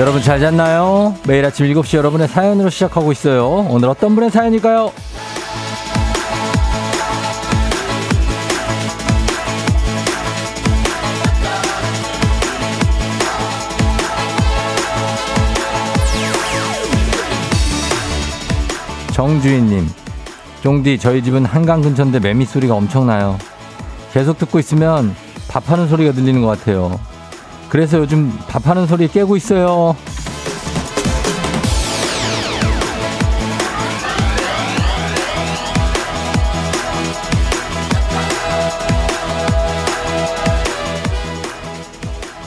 여러분 잘 잤나요? 매일 아침 7시 여러분의 사연으로 시작하고 있어요. 오늘 어떤 분의 사연일까요? 정주인님, 종디 저희 집은 한강 근처인데 매미 소리가 엄청나요. 계속 듣고 있으면 밥하는 소리가 들리는 것 같아요. 그래서 요즘 밥하는 소리 깨고 있어요.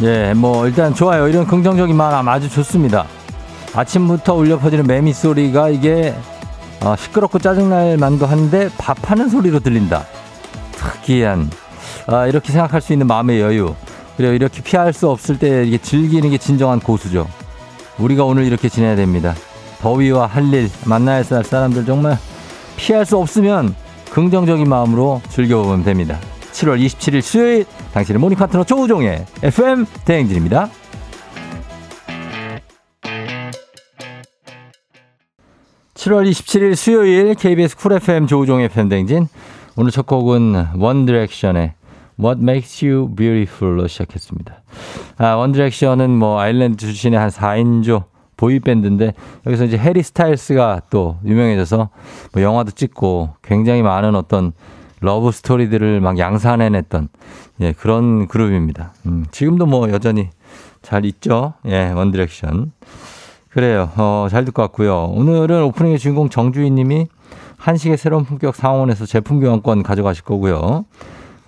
예, 뭐 일단 좋아요. 이런 긍정적인 마음 아주 좋습니다. 아침부터 울려 퍼지는 매미 소리가 이게 어, 시끄럽고 짜증날 만도 한데 밥하는 소리로 들린다. 특이한 아, 이렇게 생각할 수 있는 마음의 여유. 그리고 이렇게 피할 수 없을 때 이게 즐기는 게 진정한 고수죠. 우리가 오늘 이렇게 지내야 됩니다. 더위와 할 일, 만나야 할 사람들 정말 피할 수 없으면 긍정적인 마음으로 즐겨보면 됩니다. 7월 27일 수요일 당신의 모닝 파트너 조우종의 FM 대행진입니다. 7월 27일 수요일 KBS 쿨 FM 조우종의 대행진 오늘 첫 곡은 원 디렉션의 What Makes You Beautiful로 시작했습니다. 아, 원디렉션은 뭐 아일랜드 출신의 한 4인조 보이 밴드인데 여기서 이제 해리 스타일스가 또 유명해져서 뭐 영화도 찍고 굉장히 많은 어떤 러브 스토리들을 막 양산해냈던 예, 그런 그룹입니다. 음, 지금도 뭐 여전히 잘 있죠. 예, 원디렉션. 그래요. 어, 잘 듣고 왔고요. 오늘은 오프닝의 주인공 정주희 님이 한식의 새로운 품격 상원에서 제품 교환권 가져가실 거고요.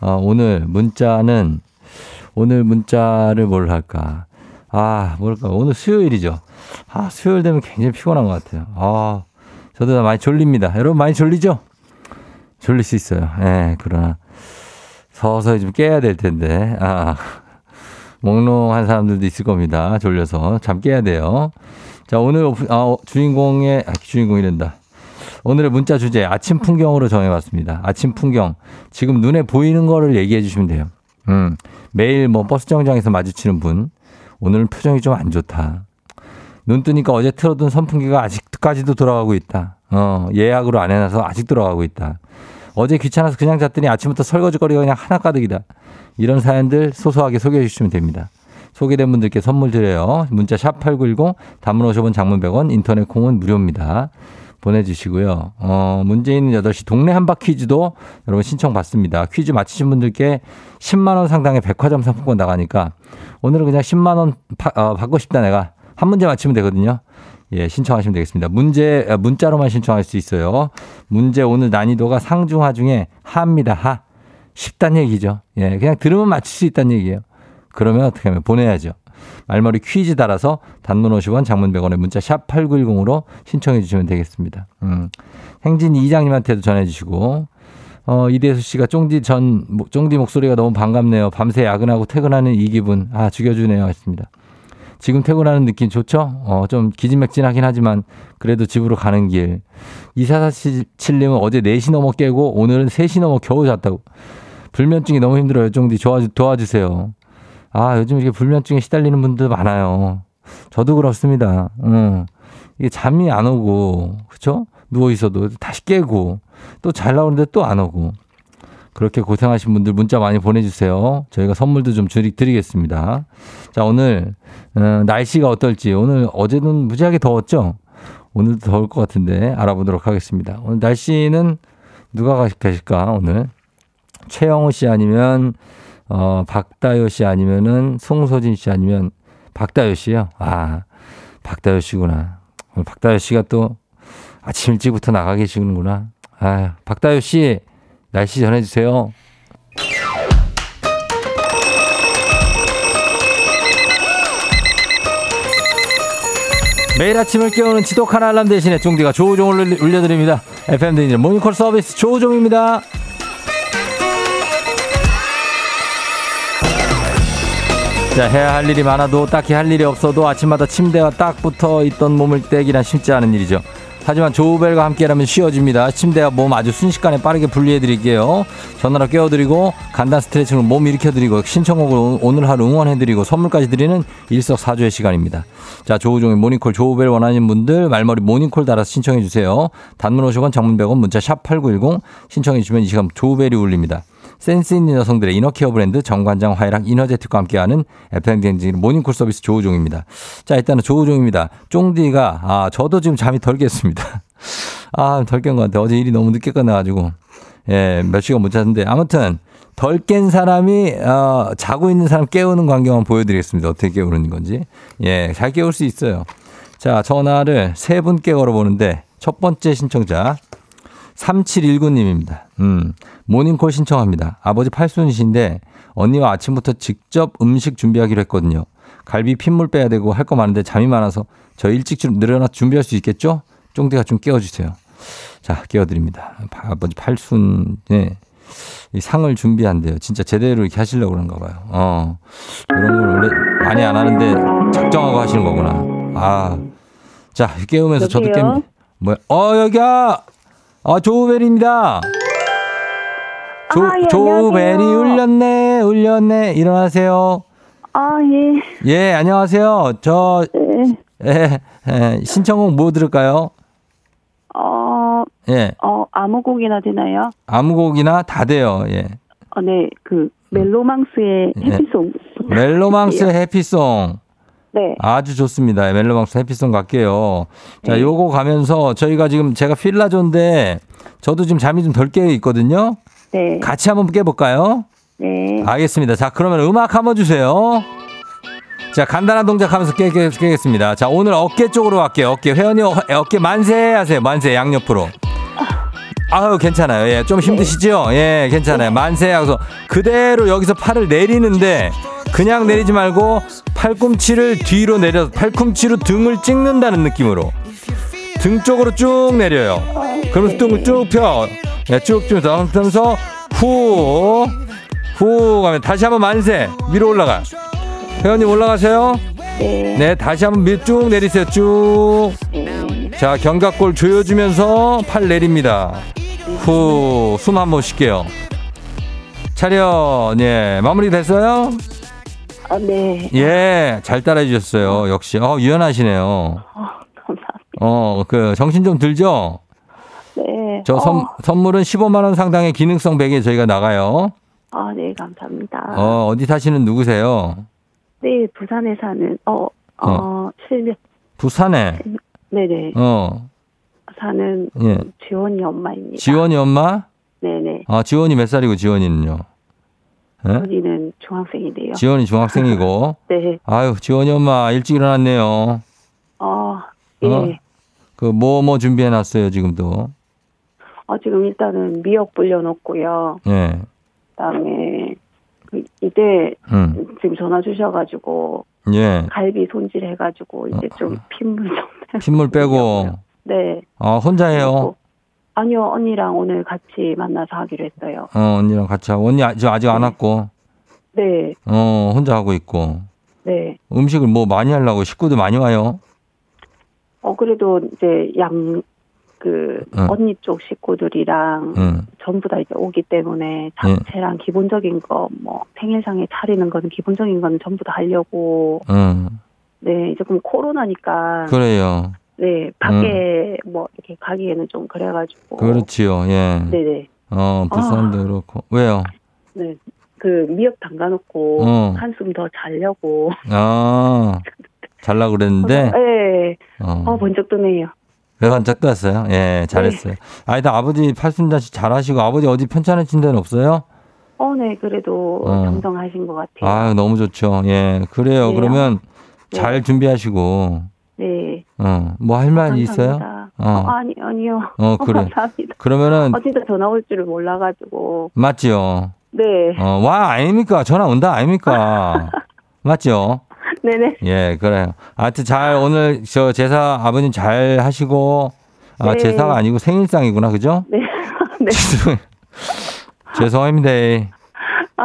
어, 오늘 문자는 오늘 문자를 뭘 할까? 아, 뭘까? 오늘 수요일이죠. 아, 수요일 되면 굉장히 피곤한 것 같아요. 아, 저도 많이 졸립니다. 여러분 많이 졸리죠? 졸릴 수 있어요. 예, 네, 그러나 서서히 좀 깨야 될 텐데. 아, 몽롱한 사람들도 있을 겁니다. 졸려서 잠 깨야 돼요. 자, 오늘 아, 주인공의 아, 주인공이란다. 오늘의 문자 주제 아침 풍경으로 정해봤습니다. 아침 풍경. 지금 눈에 보이는 거를 얘기해 주시면 돼요. 음, 매일 뭐 버스 정장에서 마주치는 분. 오늘은 표정이 좀 안 좋다. 눈 뜨니까 어제 틀어둔 선풍기가 아직까지도 돌아가고 있다. 어, 예약으로 안 해놔서 아직 돌아가고 있다. 어제 귀찮아서 그냥 잤더니 아침부터 설거지거리가 그냥 하나 가득이다. 이런 사연들 소소하게 소개해 주시면 됩니다. 소개된 분들께 선물 드려요. 문자 샵 8910 단문 50원 장문 100원 인터넷 콩은 무료입니다. 보내주시고요. 어, 있는 8시 동네 한바 퀴즈도 여러분 신청 받습니다. 퀴즈 맞히신 분들께 10만원 상당의 백화점 상품권 나가니까 오늘은 그냥 10만원 파, 어, 받고 싶다 내가 한 문제 맞히면 되거든요. 예, 신청하시면 되겠습니다. 문제, 아, 문자로만 신청할 수 있어요. 문제 오늘 난이도가 상중하 중에 하입니다. 하. 쉽단 얘기죠. 예, 그냥 들으면 맞출 수 있다는 얘기예요. 그러면 어떻게 하면 보내야죠. 말머리 퀴즈 달아서 단문 50원 장문 100원의 문자 샵 8910으로 신청해 주시면 되겠습니다. 음. 행진 이장님한테도 전해 주시고 어, 이대수 씨가 쫑디 전, 쫑디 목소리가 너무 반갑네요. 밤새 야근하고 퇴근하는 이 기분. 아, 죽여주네요. 했습니다. 지금 퇴근하는 느낌 좋죠? 어, 좀 기진맥진하긴 하지만 그래도 집으로 가는 길. 2447님은 어제 4시 넘어 깨고 오늘은 3시 넘어 겨우 잤다고. 불면증이 너무 힘들어요. 쫑디 도와주, 도와주세요. 아, 요즘 이게 불면증에 시달리는 분들 많아요. 저도 그렇습니다. 응. 이게 잠이 안 오고, 그쵸? 누워 있어도 다시 깨고, 또 잘 나오는데 또 안 오고. 그렇게 고생하신 분들 문자 많이 보내주세요. 저희가 선물도 좀 드리겠습니다. 자, 오늘, 어, 날씨가 어떨지. 오늘 어제는 무지하게 더웠죠? 오늘도 더울 것 같은데 알아보도록 하겠습니다. 오늘 날씨는 누가 가실까, 오늘? 최영호 씨 아니면 어, 박다효 씨 아니면은 송소진 씨 아니면 박다효 씨요? 아, 박다효 씨구나. 박다효 씨가 또 아침 일찍부터 나가 계시는구나. 아, 박다효 씨, 날씨 전해주세요. 매일 아침을 깨우는 지독한 알람 대신에 종디가 조우종을 울려드립니다. FM 대인지 모니콜 서비스 조우종입니다. 자, 해야 할 일이 많아도 딱히 할 일이 없어도 아침마다 침대와 딱 붙어 있던 몸을 떼기란 쉽지 않은 일이죠. 하지만 조우벨과 함께라면 쉬워집니다. 침대와 몸 아주 순식간에 빠르게 분리해드릴게요. 전화로 깨워드리고 간단 스트레칭으로 몸 일으켜드리고 신청곡을 오늘 하루 응원해드리고 선물까지 드리는 일석사조의 시간입니다. 자 조우종의 모닝콜 조우벨 원하는 분들 말머리 모닝콜 달아서 신청해주세요. 단문 50원 장문 100원 문자 샵 8910 신청해주시면 이 시간 조우벨이 울립니다. 센스 있는 여성들의 inner care 브랜드 정관장 화이락 이너제틱과 함께하는 FM댕진 모닝콜 서비스 조우종입니다. 자, 일단은 조우종입니다. 쫑디가, 아, 저도 지금 잠이 덜 깼습니다. 아, 덜 깬 것 같아요. 어제 일이 너무 늦게 끝나가지고. 예, 몇 시간 못 잤는데. 아무튼, 덜 깬 사람이, 어, 자고 있는 사람 깨우는 광경만 보여드리겠습니다. 어떻게 깨우는 건지. 예, 잘 깨울 수 있어요. 자, 전화를 세 분께 걸어보는데, 첫 번째 신청자, 3719님입니다. 음, 모닝콜 신청합니다. 아버지 팔순이신데 언니와 아침부터 직접 음식 준비하기로 했거든요. 갈비 핏물 빼야 되고 할 거 많은데 잠이 많아서 저 일찍 좀 늘어나 준비할 수 있겠죠? 쫑대가 좀 깨워주세요. 자, 깨워드립니다. 아버지 팔순에 이 상을 준비한대요. 진짜 제대로 이렇게 하시려고 그런가 봐요. 어. 이런 걸 원래 많이 안 하는데 작정하고 하시는 거구나. 아. 자, 깨우면서 저도 깨, 뭐야. 어, 여기야! 어, 조우벨입니다. 조, 아, 예, 조우벨이 안녕하세요. 울렸네, 울렸네. 일어나세요. 아, 예. 예, 안녕하세요. 저, 네. 예, 예, 신청곡 뭐 들을까요? 어, 예, 어, 아무 곡이나 되나요? 아무 곡이나 다 돼요. 예. 어, 네. 그, 멜로망스의 예. 해피송. 멜로망스 해피송. 네. 아주 좋습니다. 멜로망스 해피송 갈게요. 자, 네. 요거 가면서 저희가 지금 제가 필라조인데 저도 지금 잠이 좀 덜 깨 있거든요. 네. 같이 한번 깨볼까요? 네. 알겠습니다. 자, 그러면 음악 한번 주세요. 자, 간단한 동작 하면서 깨, 깨, 깨겠습니다. 자, 오늘 어깨 쪽으로 갈게요. 어깨. 회원이 어- 어깨 만세 하세요. 만세, 양옆으로. 아유, 괜찮아요. 예, 좀 힘드시죠? 예, 괜찮아요. 만세 하고서 그대로 여기서 팔을 내리는데 그냥 내리지 말고 팔꿈치를 뒤로 내려서 팔꿈치로 등을 찍는다는 느낌으로 등 쪽으로 쭉 내려요. 그러면서 등을 쭉 펴. 예, 쭉 주면서 하면서 후, 후 가면 다시 한번 만세. 위로 올라가. 회원님 올라가세요. 네. 네, 다시 한번 밑 쭉 내리세요. 쭉. 네. 자, 견갑골 조여주면서 팔 내립니다. 후, 숨 한번 쉴게요. 차렷, 예, 마무리 됐어요? 아, 네. 예, 잘 따라해 주셨어요. 역시, 어, 유연하시네요. 어, 감사합니다. 어, 그, 정신 좀 들죠? 네. 저 선, 어, 선물은 15만원 상당의 기능성 베개 저희가 나가요. 아, 네. 감사합니다. 어, 어디 사시는 누구세요? 네. 부산에 사는, 어, 어, 실명, 부산에, 네네. 어, 사는 예. 지원이 엄마입니다. 지원이 엄마? 네네. 아, 지원이 몇 살이고 지원이는요? 예? 언니는 중학생인데요. 지원이 중학생이고. 네. 아유, 지원이 엄마 일찍 일어났네요. 어, 예. 어? 그, 뭐, 뭐 준비해놨어요, 지금도. 어, 지금 일단은 미역 불려놓고요. 예. 그다음에 그 이때 음, 지금 전화 주셔가지고 예. 갈비 손질 해가지고 이제 좀 핏물 좀 핏물 빼고. 네. 아, 혼자 해요? 그리고 아니요 언니랑 오늘 같이 만나서 하기로 했어요. 어, 언니랑 같이 하고. 언니 아직, 아직 안 왔고. 네, 어, 혼자 하고 있고. 네. 음식을 뭐 많이 하려고 식구들 많이 와요? 어 그래도 이제 양 그 응. 언니 쪽 식구들이랑 응. 전부 다 이제 오기 때문에 예. 잡채랑 기본적인 거 뭐 생일상에 차리는 거는 기본적인 거는 전부 다 하려고 응. 네 이제 그럼 코로나니까 그래요. 네 밖에 뭐 이렇게 가기에는 좀 그래가지고 그렇지요. 예. 네네 어, 부산도 그렇고. 왜요? 네. 그 미역 담가놓고 어. 한숨 더 자려고. 아, 잘라 그랬는데. 네. 어. 어 번쩍 뜨네요. 왜 반짝 떴어요? 예, 잘했어요. 아니다, 아버지 팔순자씨 잘하시고, 아버지 어디 편찮으신 데는 없어요? 어, 네. 그래도 어. 정정하신 것 같아요. 아유, 너무 좋죠. 예, 그래요. 네. 그러면 네. 잘 준비하시고, 네. 어, 뭐 할 말 있어요? 어. 어, 아니 아니요. 어, 그래. 감사합니다. 그러면은, 어 진짜 전화 올 줄을 몰라가지고. 맞지요? 네. 어, 와, 아닙니까? 전화 온다, 아닙니까? 맞죠? 네네. 예, 그래요. 하여튼 잘, 오늘 저 제사 아버님 잘 하시고, 아, 네. 제사가 아니고 생일상이구나, 그죠? 네. 네. 죄송- 죄송합니다. 아,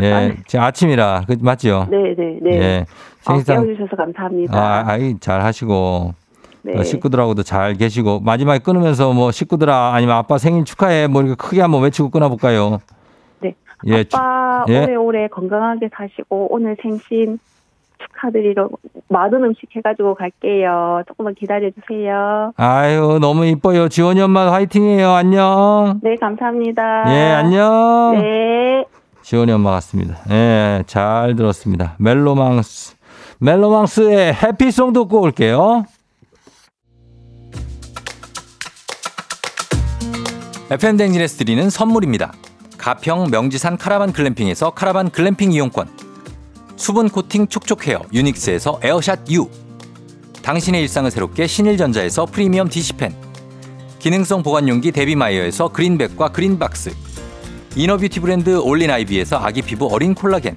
예, 아니. 지금 아침이라, 그, 맞죠? 네네 네. 예, 어, 생일상, 깨워주셔서 감사합니다. 아, 아이, 잘 하시고. 네. 어, 식구들하고도 잘 계시고 마지막에 끊으면서 뭐 식구들아 아니면 아빠 생일 축하해 뭐 이렇게 크게 한번 외치고 끊어볼까요? 네. 예, 주- 아빠 예. 오래오래 건강하게 사시고 오늘 생신 축하드리러 많은 음식 해가지고 갈게요. 조금만 기다려주세요. 아유 너무 이뻐요. 지원이 엄마 화이팅해요. 안녕. 네, 감사합니다. 예 안녕. 네. 지원이 엄마 같습니다. 예, 잘 들었습니다. 멜로망스. 멜로망스의 해피송 듣고 올게요. FM 댕진에서 드리는 선물입니다. 가평 명지산 카라반 글램핑에서 카라반 글램핑 이용권. 수분 코팅 촉촉 헤어 유닉스에서 에어샷 U. 당신의 일상을 새롭게 신일전자에서 프리미엄 디시펜. 기능성 보관용기 데비마이어에서 그린백과 그린박스. inner beauty 브랜드 올린 아이비에서 아기 피부 어린 콜라겐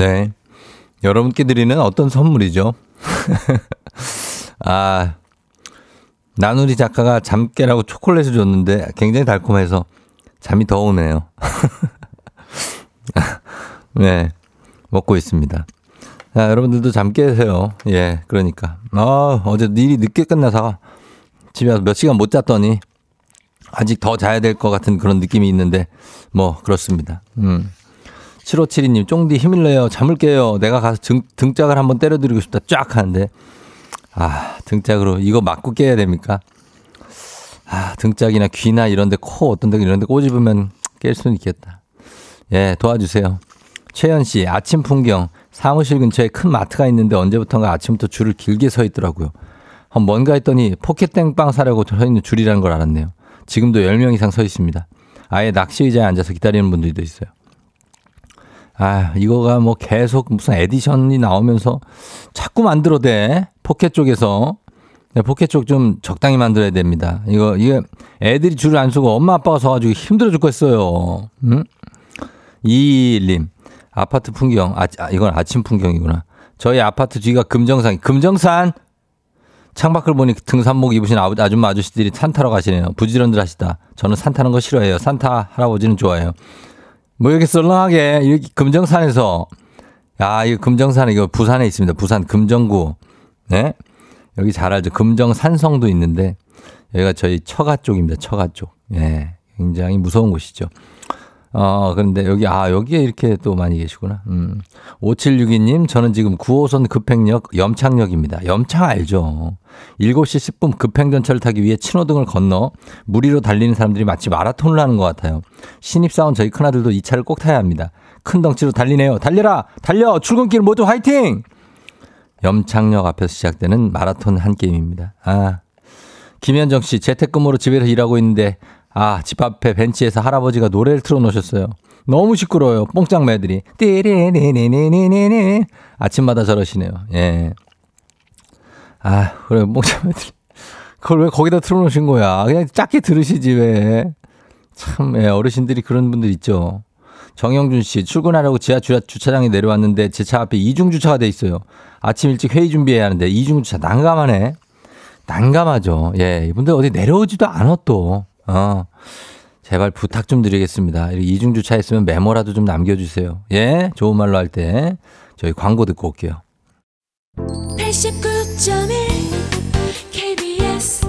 네. 여러분께 드리는 어떤 선물이죠? 아, 나누리 작가가 잠 깨라고 초콜릿을 줬는데 굉장히 달콤해서 잠이 더 오네요. 네. 먹고 있습니다. 자, 여러분들도 잠 깨세요. 예, 그러니까. 아, 어제 일이 늦게 끝나서 집에 와서 몇 시간 못 잤더니 아직 더 자야 될 것 같은 그런 느낌이 있는데 뭐, 그렇습니다. 음. 7572님, 쫑디 힘을 내요. 잠을 깨요. 내가 가서 등, 등짝을 한번 때려드리고 싶다. 쫙 하는데. 아, 등짝으로 이거 맞고 깨야 됩니까? 아, 등짝이나 귀나 이런데 코 어떤 데 이런데 꼬집으면 깰 수는 있겠다. 예, 도와주세요. 최현 씨, 아침 풍경. 사무실 근처에 큰 마트가 있는데 언제부턴가 아침부터 줄을 길게 서 있더라고요. 한 뭔가 했더니 포켓땡빵 사려고 서 있는 줄이라는 걸 알았네요. 지금도 10명 이상 서 있습니다. 아예 낚시 의자에 앉아서 기다리는 분들도 있어요. 아, 이거가 뭐 계속 무슨 에디션이 나오면서 자꾸 만들어대. 포켓 쪽에서. 네, 포켓 쪽 좀 적당히 만들어야 됩니다. 이거, 이게 애들이 줄을 안 서고 엄마 아빠가 서가지고 힘들어 죽겠어요. 응? 221님. 아파트 풍경. 아, 아, 이건 아침 풍경이구나. 저희 아파트 뒤가 금정산. 금정산! 창밖을 보니 등산복 입으신 아줌마 아저씨들이 산 타러 가시네요. 부지런들 하시다. 저는 산 타는 거 싫어해요. 산타 할아버지는 좋아해요. 뭐 이렇게 썰렁하게 이렇게 금정산에서 야 이거 금정산 이거 부산에 있습니다. 부산 금정구 네 여기 잘 알죠. 금정 산성도 있는데 여기가 저희 처가 쪽입니다. 처가 쪽. 예, 굉장히 무서운 곳이죠. 어, 그런데 여기, 아, 여기에 이렇게 또 많이 계시구나. 음. 5762님, 저는 지금 9호선 급행역 염창역입니다. 염창 알죠? 7시 10분 급행전철을 타기 위해 신호등을 건너 무리로 달리는 사람들이 마치 마라톤을 하는 것 같아요. 신입사원 저희 큰아들도 이 차를 꼭 타야 합니다. 큰 덩치로 달리네요. 달려라! 달려! 출근길 모두 화이팅! 염창역 앞에서 시작되는 마라톤 한 게임입니다. 아. 김현정 씨, 재택근무로 집에서 일하고 있는데 아, 집 앞에 벤치에서 할아버지가 노래를 틀어놓으셨어요. 너무 시끄러워요. 뽕짝 매들이. 띠리네네네네네. 아침마다 저러시네요. 예. 아, 그래, 뽕짝 매들이. 그걸 왜 거기다 틀어놓으신 거야? 그냥 작게 들으시지, 왜. 참, 예, 어르신들이 그런 분들 있죠. 정영준 씨, 출근하려고 지하 주차장에 내려왔는데 제 차 앞에 이중 주차가 돼 있어요. 아침 일찍 회의 준비해야 하는데 이중 주차 난감하네. 난감하죠. 예, 이분들 어디 내려오지도 않아 또. 어. 제발 부탁 좀 드리겠습니다. 이중 주차했으면 메모라도 좀 남겨주세요. 예, 좋은 말로 할 때 저희 광고 듣고 올게요. 89.1 KBS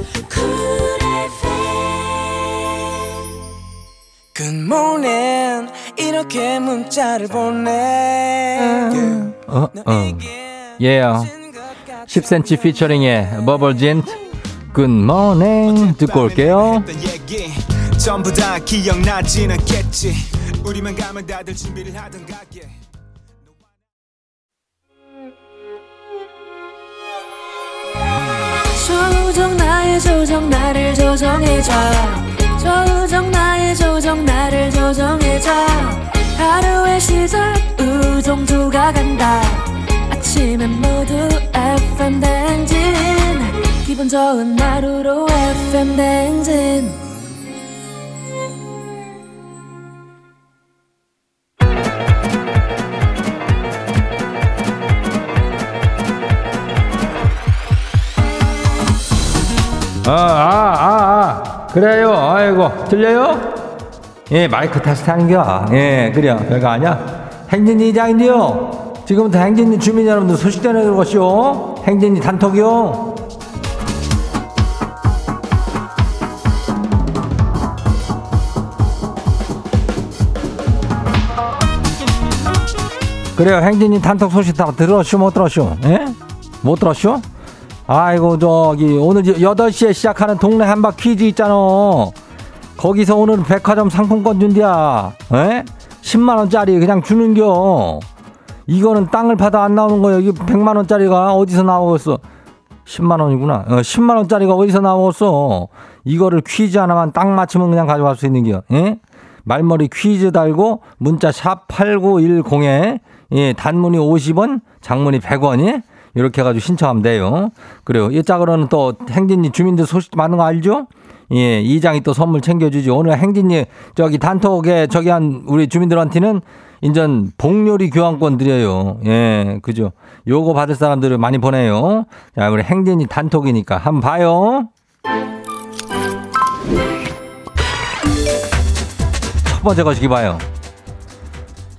굿모닝 이렇게 문자를 보내 어, 어. 예요 10cm 피처링의 버블진 굿모닝 듣고 올게요. 전부 다 기억나진 않겠지. 우리만 가면 다들 준비를 하던 가게. 조정 나의 조정 나를 조정해줘. 조정 나의 조정 나를 조정해줘. 하루의 시절 우정조가 간다. 아침엔 모두 FM 댕진 기분 좋은 하루로 FM 댕진 아, 아, 아, 아. 그래요. 아이고. 들려요? 예, 마이크 다시 타는겨. 예, 그래요. 별거 아니야. 행진이 이장인데요. 지금부터 행진이 주민 여러분들 소식 전해드릴 것이요. 행진이 단톡이요. 그래요. 행진이 단톡 소식 다 들었슈, 못 들었슈? 예? 못 들었슈? 아이고 저기 오늘 8시에 시작하는 동네 한바 퀴즈 있잖아. 거기서 오늘 백화점 상품권 준디야. 에? 10만 원짜리 그냥 주는겨. 이거는 땅을 파다 안 나오는 거야. 여기 100만 원짜리가 어디서 나오겠어? 10만 원이구나. 어, 10만 원짜리가 어디서 나오겠어? 이거를 퀴즈 하나만 딱 맞추면 그냥 가져갈 수 있는 겨. 예? 말머리 퀴즈 달고 문자 샵 8910에 예, 단문이 50원, 장문이 100원이 이렇게 해가지고 신청하면 돼요. 그래요. 이 짝으로는 또 행진이 주민들 소식 많은 거 알죠? 예, 이장이 또 선물 챙겨주지. 오늘 행진이 저기 단톡에 저기 한 우리 주민들한테는 인전 복요리 교환권 드려요. 예, 그죠. 요거 받을 사람들을 많이 보내요. 자, 우리 행진이 단톡이니까 한번 봐요. 첫 번째 것이 봐요.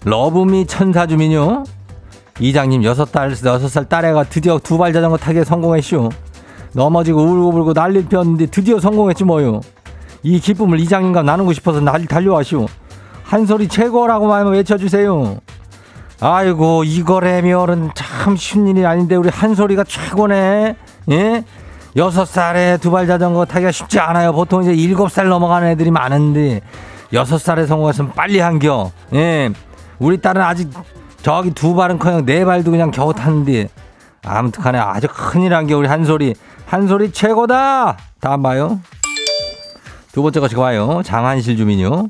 러브미 천사 주민요. 이장님 여섯 달 여섯 살 딸애가 드디어 두 발 자전거 타기에 성공했슈. 넘어지고 울고불고 난리를 피웠는데 드디어 성공했지 뭐요. 이 기쁨을 이장님과 나누고 싶어서 날 달려와슈. 한 소리 최고라고만 외쳐주세요. 아이고 이거래면은 참 쉬운 일이 아닌데 우리 한 소리가 최고네. 예? 여섯 살에 두 발 자전거 타기가 쉽지 않아요. 보통 이제 일곱 살 넘어가는 애들이 많은데 여섯 살에 성공했으면 빨리 한겨. 예. 우리 딸은 아직 저기 두 발은 커녕 네 발도 그냥 겨우 탔는데 아무튼 간에 아주 큰일 한 게 우리 한소리 한소리 최고다! 다음 봐요. 두 번째 것이 봐요. 장한실 주민요.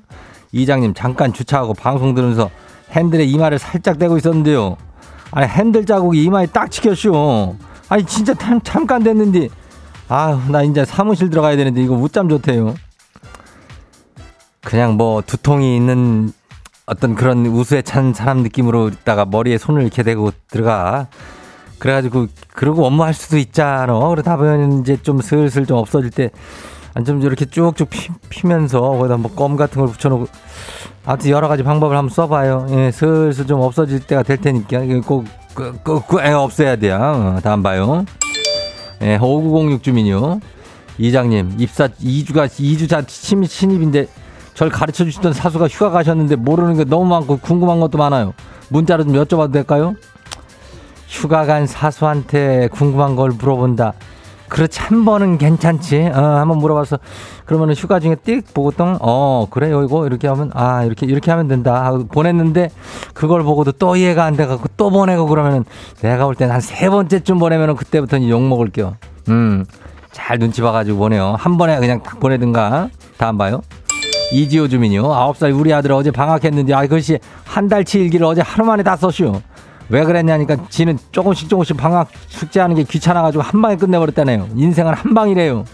이장님 잠깐 주차하고 방송 들으면서 핸들에 이마를 살짝 대고 있었는데요. 아니 핸들 자국이 이마에 딱 찍혔쇼 아니 진짜 참, 잠깐 됐는데. 아유 나 이제 사무실 들어가야 되는데 이거 못잠 좋대요. 그냥 뭐 두통이 있는 어떤 그런 우수에 찬 사람 느낌으로 있다가 머리에 손을 이렇게 대고 들어가. 그래가지고 그러고 업무할 수도 있잖아. 그러다 보면 이제 좀 슬슬 좀 없어질 때. 좀 이렇게 쭉쭉 피, 면서 거기다 뭐 껌 같은 걸 붙여놓고 아무튼 여러 가지 방법을 한번 써봐요. 예, 슬슬 좀 없어질 때가 될 테니까 꼭, 꼭, 꼭, 꼭 없애야 돼요. 어, 다음 봐요. 예, 5906 주민요. 이장님, 입사 2주가 2주차 신입인데 절 가르쳐 주시던 사수가 휴가 가셨는데 모르는 게 너무 많고 궁금한 것도 많아요. 문자로 좀 여쭤봐도 될까요? 휴가 간 사수한테 궁금한 걸 물어본다. 그렇지 한 번은 괜찮지. 어, 한번 물어봐서 그러면은 휴가 중에 띡 보고 똥어 그래요 이거 이렇게 하면 아 이렇게 이렇게 하면 된다 하고 보냈는데 그걸 보고도 또 이해가 안 돼갖고 또 보내고 그러면은 내가 볼 땐 한 세 번째쯤 보내면은 그때부터는 욕 먹을게요. 음잘 눈치 봐가지고 보내요. 한 번에 그냥 딱 보내든가 다음 봐요. 이지호 주민요. 아홉 살 우리 아들 어제 방학했는데 아 글씨 한 달치 일기를 어제 하루 만에 다 썼슈. 왜 그랬냐니까 지는 조금씩 조금씩 방학 숙제하는 게 귀찮아가지고 한 방에 끝내버렸다네요. 인생은 한 방이래요.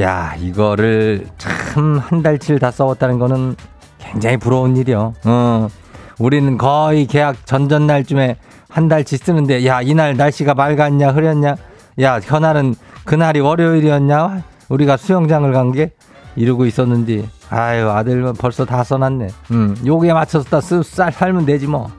야 이거를 참 한 달치를 다 써왔다는 거는 굉장히 부러운 일이요. 어. 우리는 거의 계약 전전날쯤에 한 달치 쓰는데 야 이날 날씨가 맑았냐 흐렸냐 야 현날은 그날이 월요일이었냐 우리가 수영장을 간 게 이러고 있었는데 아유 아들 벌써 다 써놨네. 음. 요기에 맞춰서 다 쓰, 쌀 살면 되지 뭐.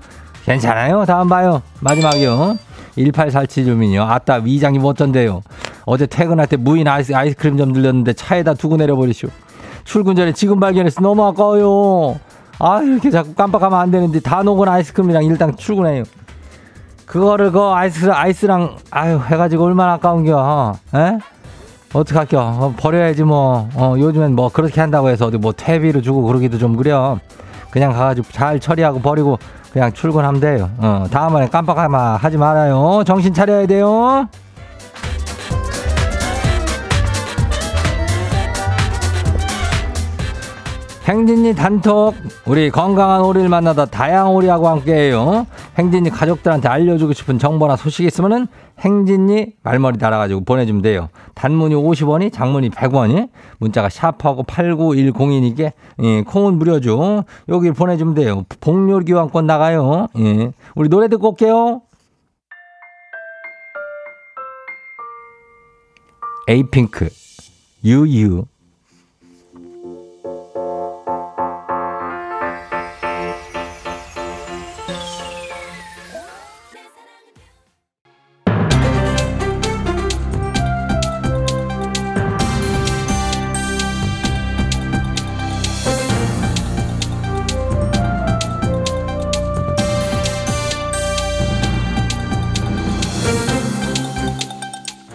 괜찮아요. 다음 봐요. 마지막이요. 1847 주민이요. 아따 위장이 어쩐데요? 어제 퇴근할 때 무인 아이스, 아이스크림 좀 들렸는데 차에다 두고 내려버리쇼 출근 전에 지금 발견해서 너무 아까워요. 아 이렇게 자꾸 깜빡하면 안 되는데 다 녹은 아이스크림이랑 일단 출근해요. 그거를 그 아이스 아이스랑 아유 해가지고 얼마나 아까운겨. 어? 에? 어떡할겨 어, 버려야지 뭐. 어, 요즘엔 뭐 그렇게 한다고 해서 어디 뭐 퇴비로 주고 그러기도 좀 그려. 그냥 가가지고 잘 처리하고 버리고 그냥 출근하면 돼요. 어, 다음번에 깜빡하면 하지 말아요. 정신 차려야 돼요. 행진이 단톡. 우리 건강한 오리를 만나다 다양한 오리하고 함께해요. 행진이 가족들한테 알려주고 싶은 정보나 소식 있으면은 행진이 말머리 달아가지고 보내주면 돼요. 단문이 50원이 장문이 100원이 문자가 샤프하고 89102니까 예, 콩은 무료죠. 여기 보내주면 돼요. 복료 교환권 나가요. 예. 우리 노래 듣고 올게요. 에이핑크 유유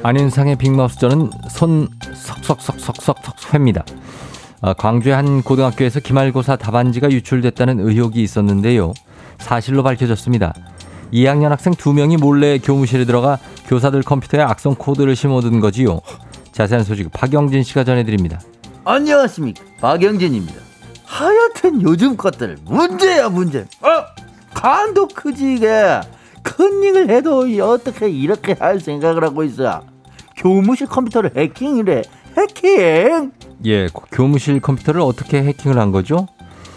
안윤상의 빅마우스 저는 손 석석석석석석 회입니다. 아, 광주의 한 고등학교에서 기말고사 답안지가 유출됐다는 의혹이 있었는데요. 사실로 밝혀졌습니다. 2학년 학생 2명이 몰래 교무실에 들어가 교사들 컴퓨터에 악성 코드를 심어둔 거지요. 자세한 소식 박영진 씨가 전해드립니다. 안녕하십니까 박영진입니다. 하여튼 요즘 것들 문제야 문제. 어 간도 크지 이게 컨닝을 해도 어떻게 이렇게 할 생각을 하고 있어? 교무실 컴퓨터를 해킹이래 해킹. 예, 교무실 컴퓨터를 어떻게 해킹을 한 거죠?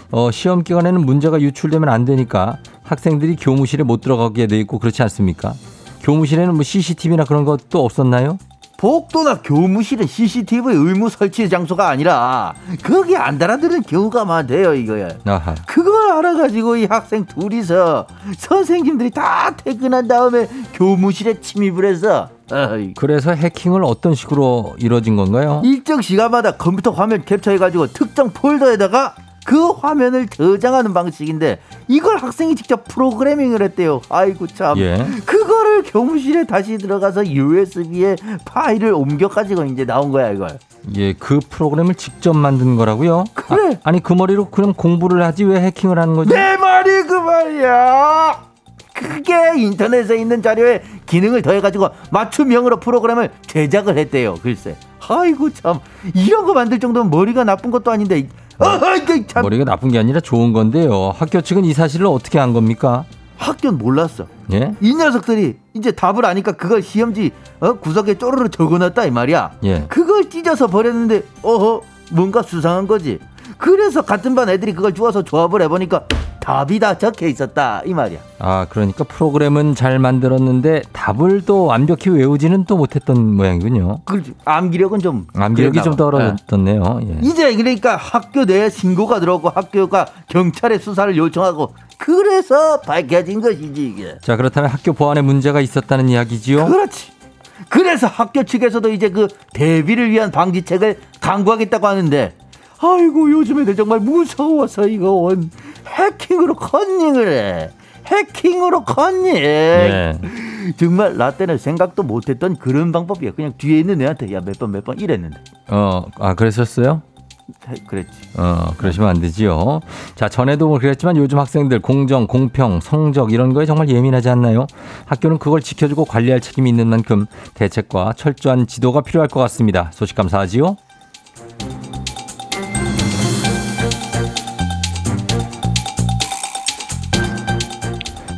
어, 시험 기간에는 문제가 유출되면 안 되니까 학생들이 교무실에 못 들어가게 돼 있고 그렇지 않습니까? 교무실에는 뭐 CCTV나 그런 것도 없었나요? 복도나 교무실은 CCTV 의무 설치 장소가 아니라 거기 안 달아드는 경우가 많대요 이거야. 아하. 그걸 알아가지고 이 학생 둘이서 선생님들이 다 퇴근한 다음에 교무실에 침입을 해서 어이, 그래서 해킹을 어떤 식으로 이루어진 건가요? 일정 시간마다 컴퓨터 화면 캡처해가지고 특정 폴더에다가 그 화면을 저장하는 방식인데 이걸 학생이 직접 프로그래밍을 했대요. 아이고 참. 예. 그거를 교무실에 다시 들어가서 USB에 파일을 옮겨 가지고 이제 나온 거야 이걸. 예, 그 프로그램을 직접 만든 거라고요? 그래. 아, 니그 머리로 그럼 공부를 하지 왜 해킹을 하는 거죠? 내 말이 그 말이야. 그게 인터넷에 있는 자료에 기능을 더해가지고 맞춤형으로 프로그램을 제작을 했대요. 글쎄. 아이고 참 이런 거 만들 정도면 머리가 나쁜 것도 아닌데. 어이 참. 머리가 나쁜 게 아니라 좋은 건데요. 학교 측은 이 사실을 어떻게 한 겁니까? 학교는 몰랐어. 예? 이 녀석들이 이제 답을 아니까 그걸 시험지 어? 구석에 쪼르르 적어놨다 이 말이야. 예. 그걸 찢어서 버렸는데 어허 뭔가 수상한 거지. 그래서 같은 반 애들이 그걸 주워서 조합을 해보니까 답이 다 적혀 있었다 이 말이야. 아, 그러니까 프로그램은 잘 만들었는데 답을 또 완벽히 외우지는 또 못했던 모양이군요. 그렇지. 암기력은 좀 암기력이 좀 봐. 떨어졌네요. 예. 예. 이제 그러니까 학교 내에 신고가 들어오고 학교가 경찰에 수사를 요청하고 그래서 밝혀진 것이지 이게. 자, 그렇다면 학교 보안에 문제가 있었다는 이야기지요? 그렇지. 그래서 학교 측에서도 이제 그 대비를 위한 방지책을 강구하겠다고 하는데 아이고 요즘 애들 정말 무서워서 이거 원 해킹으로 컨닝을 해. 해킹으로 컨닝. 예. 정말 나 때는 생각도 못했던 그런 방법이야. 그냥 뒤에 있는 애한테 야 몇 번 몇 번 이랬는데. 어, 아, 그랬었어요? 해- 그랬지. 어, 그러시면 안 되지요. 자, 전에도 뭐 그랬지만 요즘 학생들 공정, 공평, 성적 이런 거에 정말 예민하지 않나요? 학교는 그걸 지켜주고 관리할 책임이 있는 만큼 대책과 철저한 지도가 필요할 것 같습니다. 소식 감사하지요.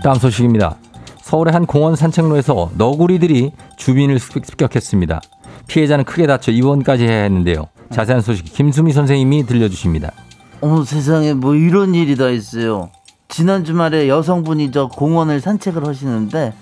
다음 소식입니다. 서울의 한 공원 산책로에서 너구리들이 주민을 습격했습니다. 피해자는 크게 다쳐 입원까지 해야 했는데요. 자세한 소식 김수미 선생님이 들려주십니다. 어머 세상에 뭐 이런 일이 다 있어요. 지난 주말에 여성분이 저 공원을 산책을 하시는데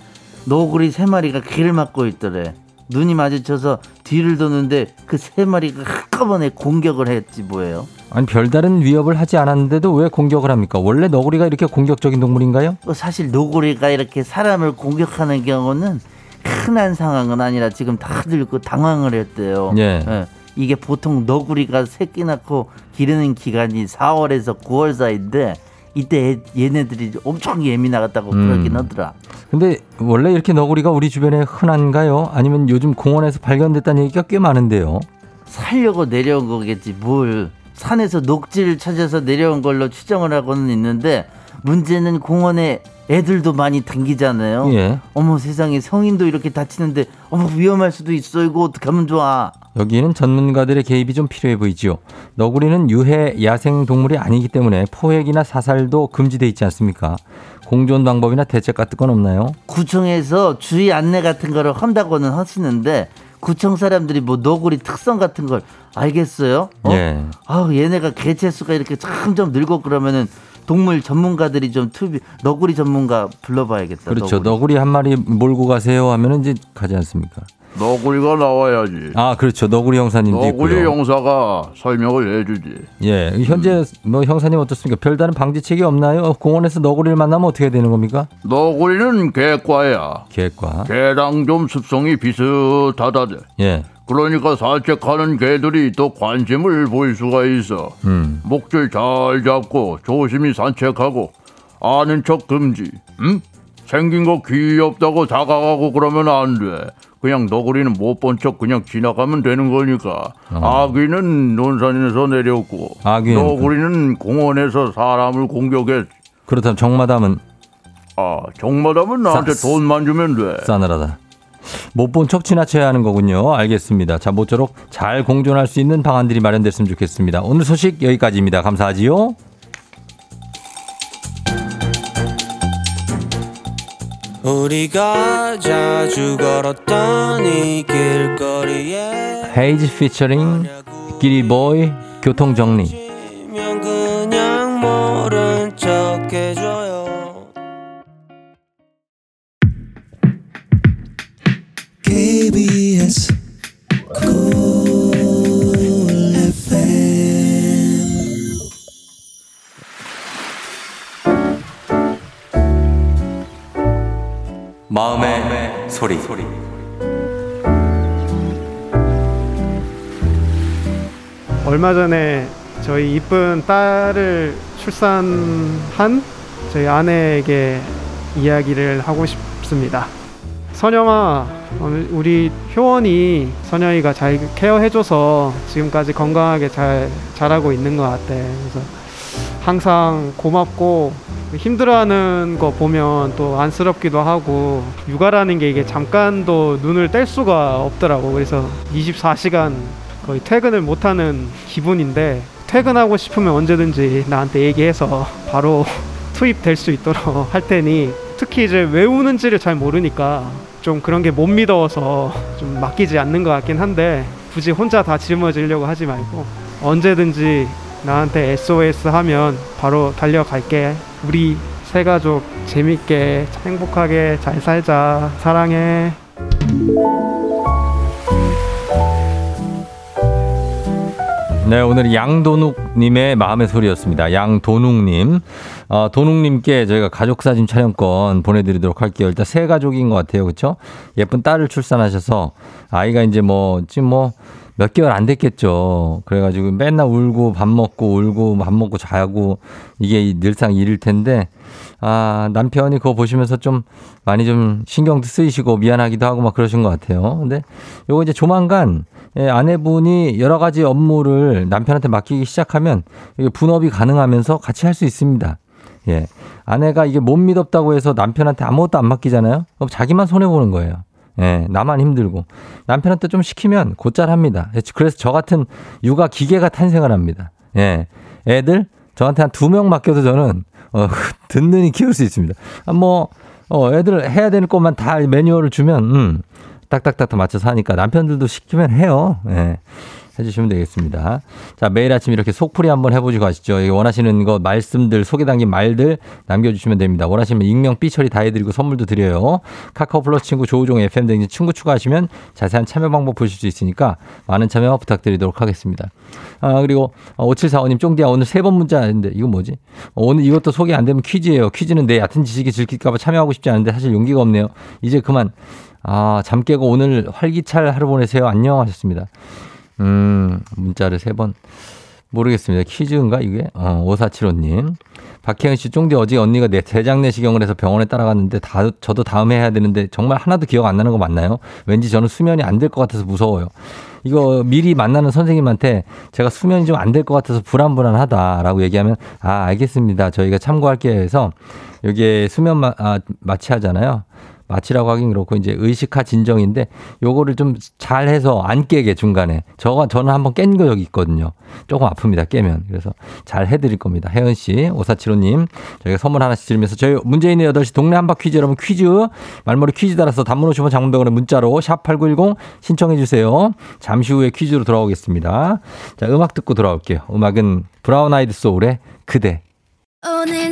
너구리 세 마리가 길을 막고 있더래. 눈이 마주쳐서 뒤를 도는데 그 세 마리가 한꺼번에 공격을 했지 뭐예요. 아니 별다른 위협을 하지 않았는데도 왜 공격을 합니까? 원래 너구리가 이렇게 공격적인 동물인가요? 또 사실 노구리가 이렇게 사람을 공격하는 경우는 흔한 상황은 아니라 지금 다들 그 당황을 했대요. 예. 이게 보통 너구리가 새끼 낳고 기르는 기간이 4월에서 9월 사이인데 이때 애- 얘네들이 엄청 예민하다고 음. 그러긴 하더라. 근데 원래 이렇게 너구리가 우리 주변에 흔한가요? 아니면 요즘 공원에서 발견됐다는 얘기가 꽤 많은데요. 살려고 내려온 거겠지 뭘 산에서 녹지를 찾아서 내려온 걸로 추정을 하고는 있는데 문제는 공원에 애들도 많이 당기잖아요. 예. 어머 세상에 성인도 이렇게 다치는데 어머 위험할 수도 있어 이거 어떻게 하면 좋아? 여기는 전문가들의 개입이 좀 필요해 보이지요. 너구리는 유해 야생 동물이 아니기 때문에 포획이나 사살도 금지돼 있지 않습니까? 공존 방법이나 대책 같은 건 없나요? 구청에서 주의 안내 같은 거를 한다고는 하시는데 구청 사람들이 뭐 너구리 특성 같은 걸 알겠어요? 어? 예. 아 얘네가 개체 수가 이렇게 점점 늘고 그러면은 동물 전문가들이 좀 투비 너구리 전문가 불러봐야겠다. 그렇죠. 너구리 한 마리 몰고 가세요 하면은 이제 가지 않습니까? 너구리가 나와야지. 아, 그렇죠. 너구리 형사님도 너구리 있고요. 형사가 설명을 해주지. 예. 현재 뭐 형사님 어떻습니까? 별다른 방지책이 없나요? 공원에서 너구리를 만나면 어떻게 되는 겁니까? 너구리는 개과야. 계획과. 개랑 좀 습성이 비슷하다대. 예. 그러니까 산책하는 개들이 또 관심을 보일 수가 있어. 음. 목줄 잘 잡고 조심히 산책하고 아는 척 금지. 응? 생긴 거 귀엽다고 다가가고 그러면 안 돼. 그냥 너구리는 못 본 척 그냥 지나가면 되는 거니까. 아귀는 논산에서 내렸고 아귀는 너구리는 공원에서 사람을 공격했. 그렇다면 정마담은 아 정마담은 나한테 싸- 돈만 주면 돼. 싸늘하다. 못 본 척 지나쳐야 하는 거군요. 알겠습니다. 자, 모쪼록 잘 공존할 수 있는 방안들이 마련됐으면 좋겠습니다. 오늘 소식 여기까지입니다. 감사하지요. 우리가 자주 걸었던 이 길거리에 헤이즈 피처링 기리보이 교통정리. 면 그냥 모른 척 해줘 마음의 소리. 얼마 전에 저희 이쁜 딸을 출산한 저희 아내에게 이야기를 하고 싶습니다. 선영아, 우리 효원이 선영이가 잘 케어해줘서 지금까지 건강하게 잘 자라고 있는 것 같아. 그래서 항상 고맙고 힘들어하는 거 보면 또 안쓰럽기도 하고 육아라는 게 이게 잠깐도 눈을 뗄 수가 없더라고. 그래서 24시간 거의 퇴근을 못하는 기분인데 퇴근하고 싶으면 언제든지 나한테 얘기해서 바로 투입될 수 있도록 할 테니 특히 이제 왜 우는지를 잘 모르니까 좀 그런 게 못 믿어서 좀 맡기지 않는 것 같긴 한데 굳이 혼자 다 짊어지려고 하지 말고 언제든지 나한테 SOS 하면 바로 달려갈게 우리 세 가족 재밌게 행복하게 잘 살자 사랑해 네, 오늘 양도욱님의 마음의 소리였습니다. 양도욱님. 어, 도욱님께 저희가 가족사진 촬영권 보내드리도록 할게요. 일단 세 가족인 것 같아요. 그쵸? 예쁜 딸을 출산하셔서 아이가 이제 뭐, 지금 뭐, 몇 개월 안 됐겠죠. 그래가지고 맨날 울고 밥 먹고 울고 밥 먹고 자고 이게 늘상 일일 텐데 아, 남편이 그거 보시면서 좀 많이 좀 신경도 쓰이시고 미안하기도 하고 막 그러신 것 같아요. 근데 요거 이제 조만간 예, 아내분이 여러 가지 업무를 남편한테 맡기기 시작하면 이게 분업이 가능하면서 같이 할 수 있습니다. 예. 아내가 이게 못 믿었다고 해서 남편한테 아무것도 안 맡기잖아요. 그럼 자기만 손해 보는 거예요. 예, 나만 힘들고. 남편한테 좀 시키면 곧잘 합니다. 그래서 저 같은 육아 기계가 탄생을 합니다. 예. 애들 저한테 한 두 명 맡겨도 저는 어, 든든히 키울 수 있습니다. 아, 뭐, 어, 애들 해야 되는 것만 다 매뉴얼을 주면, 음, 딱딱딱 맞춰서 하니까 남편들도 시키면 해요. 예. 해주시면 되겠습니다. 자, 매일 아침 이렇게 속풀이 한번 해보시고 가시죠. 원하시는 거 말씀들, 소개 담긴 말들 남겨주시면 됩니다. 원하시면 익명, 삐처리 다 해드리고 선물도 드려요. 카카오 플러스 친구 조우종 FM 등진 친구 추가하시면 자세한 참여 방법 보실 수 있으니까 많은 참여 부탁드리도록 하겠습니다. 아, 그리고 5745님, 쫑디야 오늘 세 번 문자인데 이거 뭐지? 어, 오늘 이것도 소개 안 되면 퀴즈예요. 퀴즈는 내 얕은 지식이 들킬까봐 참여하고 싶지 않은데 사실 용기가 없네요. 이제 그만. 아, 잠 깨고 오늘 활기찰 하루 보내세요. 안녕 하셨습니다. 음, 문자를 세 번. 모르겠습니다. 퀴즈인가, 이게? 어, 5475님. 박혜은 씨, 쫑디 어제 언니가 내 대장 내시경을 해서 병원에 따라갔는데 다, 저도 다음에 해야 되는데 정말 하나도 기억 안 나는 거 맞나요? 왠지 저는 수면이 안 될 것 같아서 무서워요. 이거 미리 만나는 선생님한테 제가 수면이 좀 안 될 것 같아서 불안불안하다라고 얘기하면 아, 알겠습니다. 저희가 참고할게요 해서 여기에 수면 마, 아, 마취하잖아요. 마취라고 하긴 그렇고 이제 의식화 진정인데 요거를 좀 잘해서 안 깨게 중간에 저가 저는 한번 깬거 여기 있거든요. 조금 아픕니다 깨면 그래서 잘 해드릴 겁니다. 혜은 씨, 오사칠호님 저희가 선물 하나씩 드리면서 저희 있는 8시 동네 한바 퀴즈 여러분 퀴즈 말머리 퀴즈 달아서 단문 오시면 장문병원에 문자로 샵 #8910 신청해 주세요. 잠시 후에 퀴즈로 돌아오겠습니다. 자 음악 듣고 돌아올게요. 음악은 브라운 아이드 소울의 그대. 오늘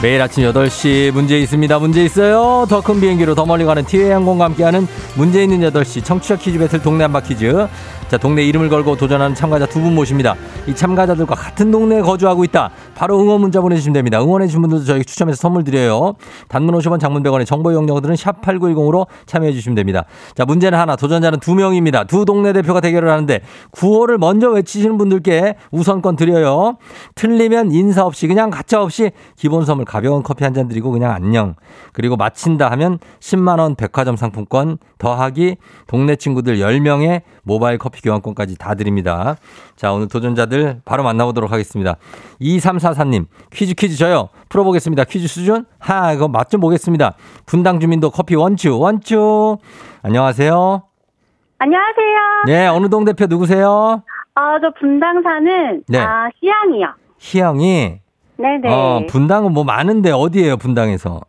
매일 아침 8시 문제 있습니다. 문제 있어요. 더 큰 비행기로 더 멀리 가는 티웨이 항공과 함께하는 문제 있는 8시 청취자 퀴즈 배틀 동네 한바 퀴즈. 자, 동네 이름을 걸고 도전하는 참가자 두 분 모십니다. 이 참가자들과 같은 동네에 거주하고 있다. 바로 응원 문자 보내주시면 됩니다. 응원해주신 분들도 저희 추첨해서 선물 드려요. 단문 50원 장문 100원의 정보 이용료들은 샵8910으로 참여해주시면 됩니다. 자, 문제는 하나, 도전자는 두 명입니다. 두 동네 대표가 대결을 하는데 구호를 먼저 외치시는 분들께 우선권 드려요. 틀리면 인사 없이 그냥 가짜 없이 기본 선물 가벼운 커피 한 잔 드리고 그냥 안녕. 그리고 마친다 하면 10만 원 백화점 상품권 더하기 동네 친구들 10명의 모바일 커피 교환권까지 다 드립니다. 자, 오늘 도전자들 바로 만나보도록 하겠습니다. 2344님, 퀴즈 퀴즈 저요. 풀어보겠습니다. 퀴즈 수준? 하, 이거 맛 좀 보겠습니다. 분당 주민도 커피 원추, 원추. 안녕하세요. 안녕하세요. 네, 어느 동 대표 누구세요? 아, 저 분당 사는 네. 아, 시향이요. 희영이. 네네. 어, 분당은 뭐 많은데 어디예요, 분당에서?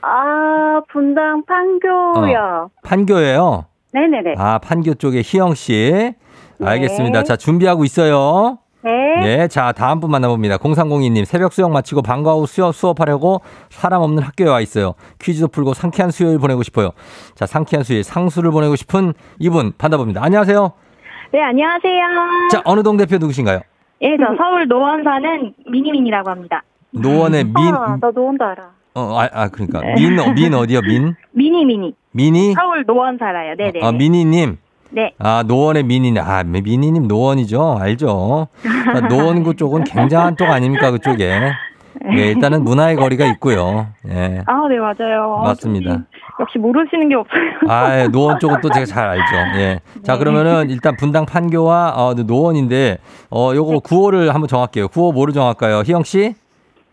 아, 분당 판교요. 판교예요. 네네네. 아, 판교 쪽에 희영 씨. 네. 알겠습니다. 자, 준비하고 있어요. 네. 네, 자, 다음 분 만나봅니다. 0302님, 새벽 수영 마치고 방과 후 수업, 수업하려고 사람 없는 학교에 와 있어요. 퀴즈도 풀고 상쾌한 수요일 보내고 싶어요. 자, 상쾌한 수요일, 상수를 보내고 싶은 이분 받아봅니다. 안녕하세요. 네, 안녕하세요. 자, 어느 동 대표 누구신가요? 예, 저 서울 노원 사는 미니민이라고 합니다. 노원의 민, 아, 너 노원도 알아. 어, 아, 아, 그러니까. 민, 어, 민 어디요? 민? 미니 미니. 미니? 서울 노원 살아요. 네 네. 아, 미니님. 네. 아, 노원의 미니님. 아, 미니님 노원이죠. 알죠. 자, 노원구 쪽은 굉장한 쪽 아닙니까? 그쪽에. 네, 일단은 문화의 거리가 있고요. 예. 아, 네, 맞아요. 맞습니다. 좀, 역시 모르시는 게 없어요. 아, 예, 노원 쪽은 또 제가 잘 알죠. 예. 자, 네. 그러면은 일단 분당 판교와 어, 노원인데, 어, 요거 네. 구호를 한번 정할게요. 구호 뭐로 정할까요? 희영 씨?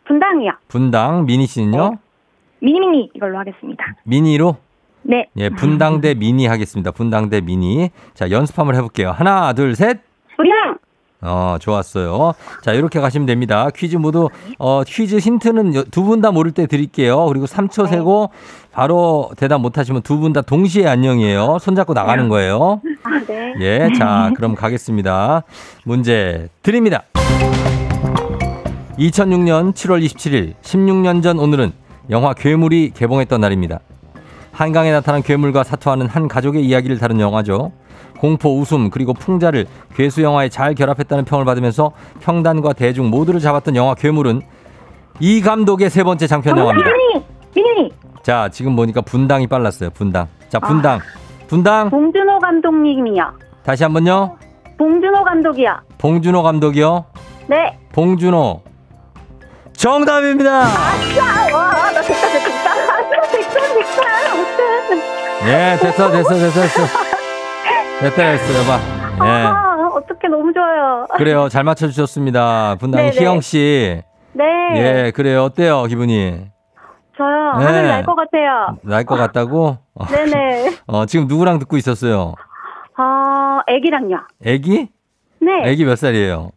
분당이요. 분당, 미니 씨는요? 네. 미니 미니 이걸로 하겠습니다. 미니로? 네. 예, 분당 대 미니 하겠습니다. 분당 대 미니. 자, 연습 한번 해 볼게요. 하나, 둘, 셋. 분당! 어, 좋았어요. 자, 이렇게 가시면 됩니다. 퀴즈 모두, 어, 퀴즈 힌트는 두 분 다 모를 때 드릴게요. 그리고 3초 세고 바로 대답 못 하시면 두 분 다 동시에 안녕이에요. 손잡고 나가는 거예요. 아, 네. 예, 자, 그럼 가겠습니다. 문제 드립니다. 2006년 7월 27일, 16년 전 오늘은 영화 괴물이 개봉했던 날입니다. 한강에 나타난 괴물과 사투하는 한 가족의 이야기를 다룬 영화죠. 공포, 웃음, 그리고 풍자를 괴수 영화에 잘 결합했다는 평을 받으면서 평단과 대중 모두를 잡았던 영화 괴물은 이 감독의 세 번째 장편 영화입니다. 자, 지금 보니까 분당이 빨랐어요. 분당. 자, 분당. 분당. 봉준호 감독님이요. 다시 한번요. 봉준호 감독이요. 봉준호 감독이요. 네. 봉준호. 정답입니다. 와, 나 됐다, 됐다, 됐다. 됐다, 됐다. 아무튼. 예, 됐어, 됐어, 됐어, 됐어. 됐어, 여봐. 예. 아, 어떻게 너무 좋아요. 그래요. 잘 맞춰주셨습니다. 분당의 네네. 희영씨. 네. 예, 그래요. 어때요, 기분이? 저요. 네. 하늘 날 것 같아요. 날 것 같다고? 어, 네네. 어, 지금 누구랑 듣고 있었어요? 아, 애기랑요. 애기? 네. 애기 몇 살이에요?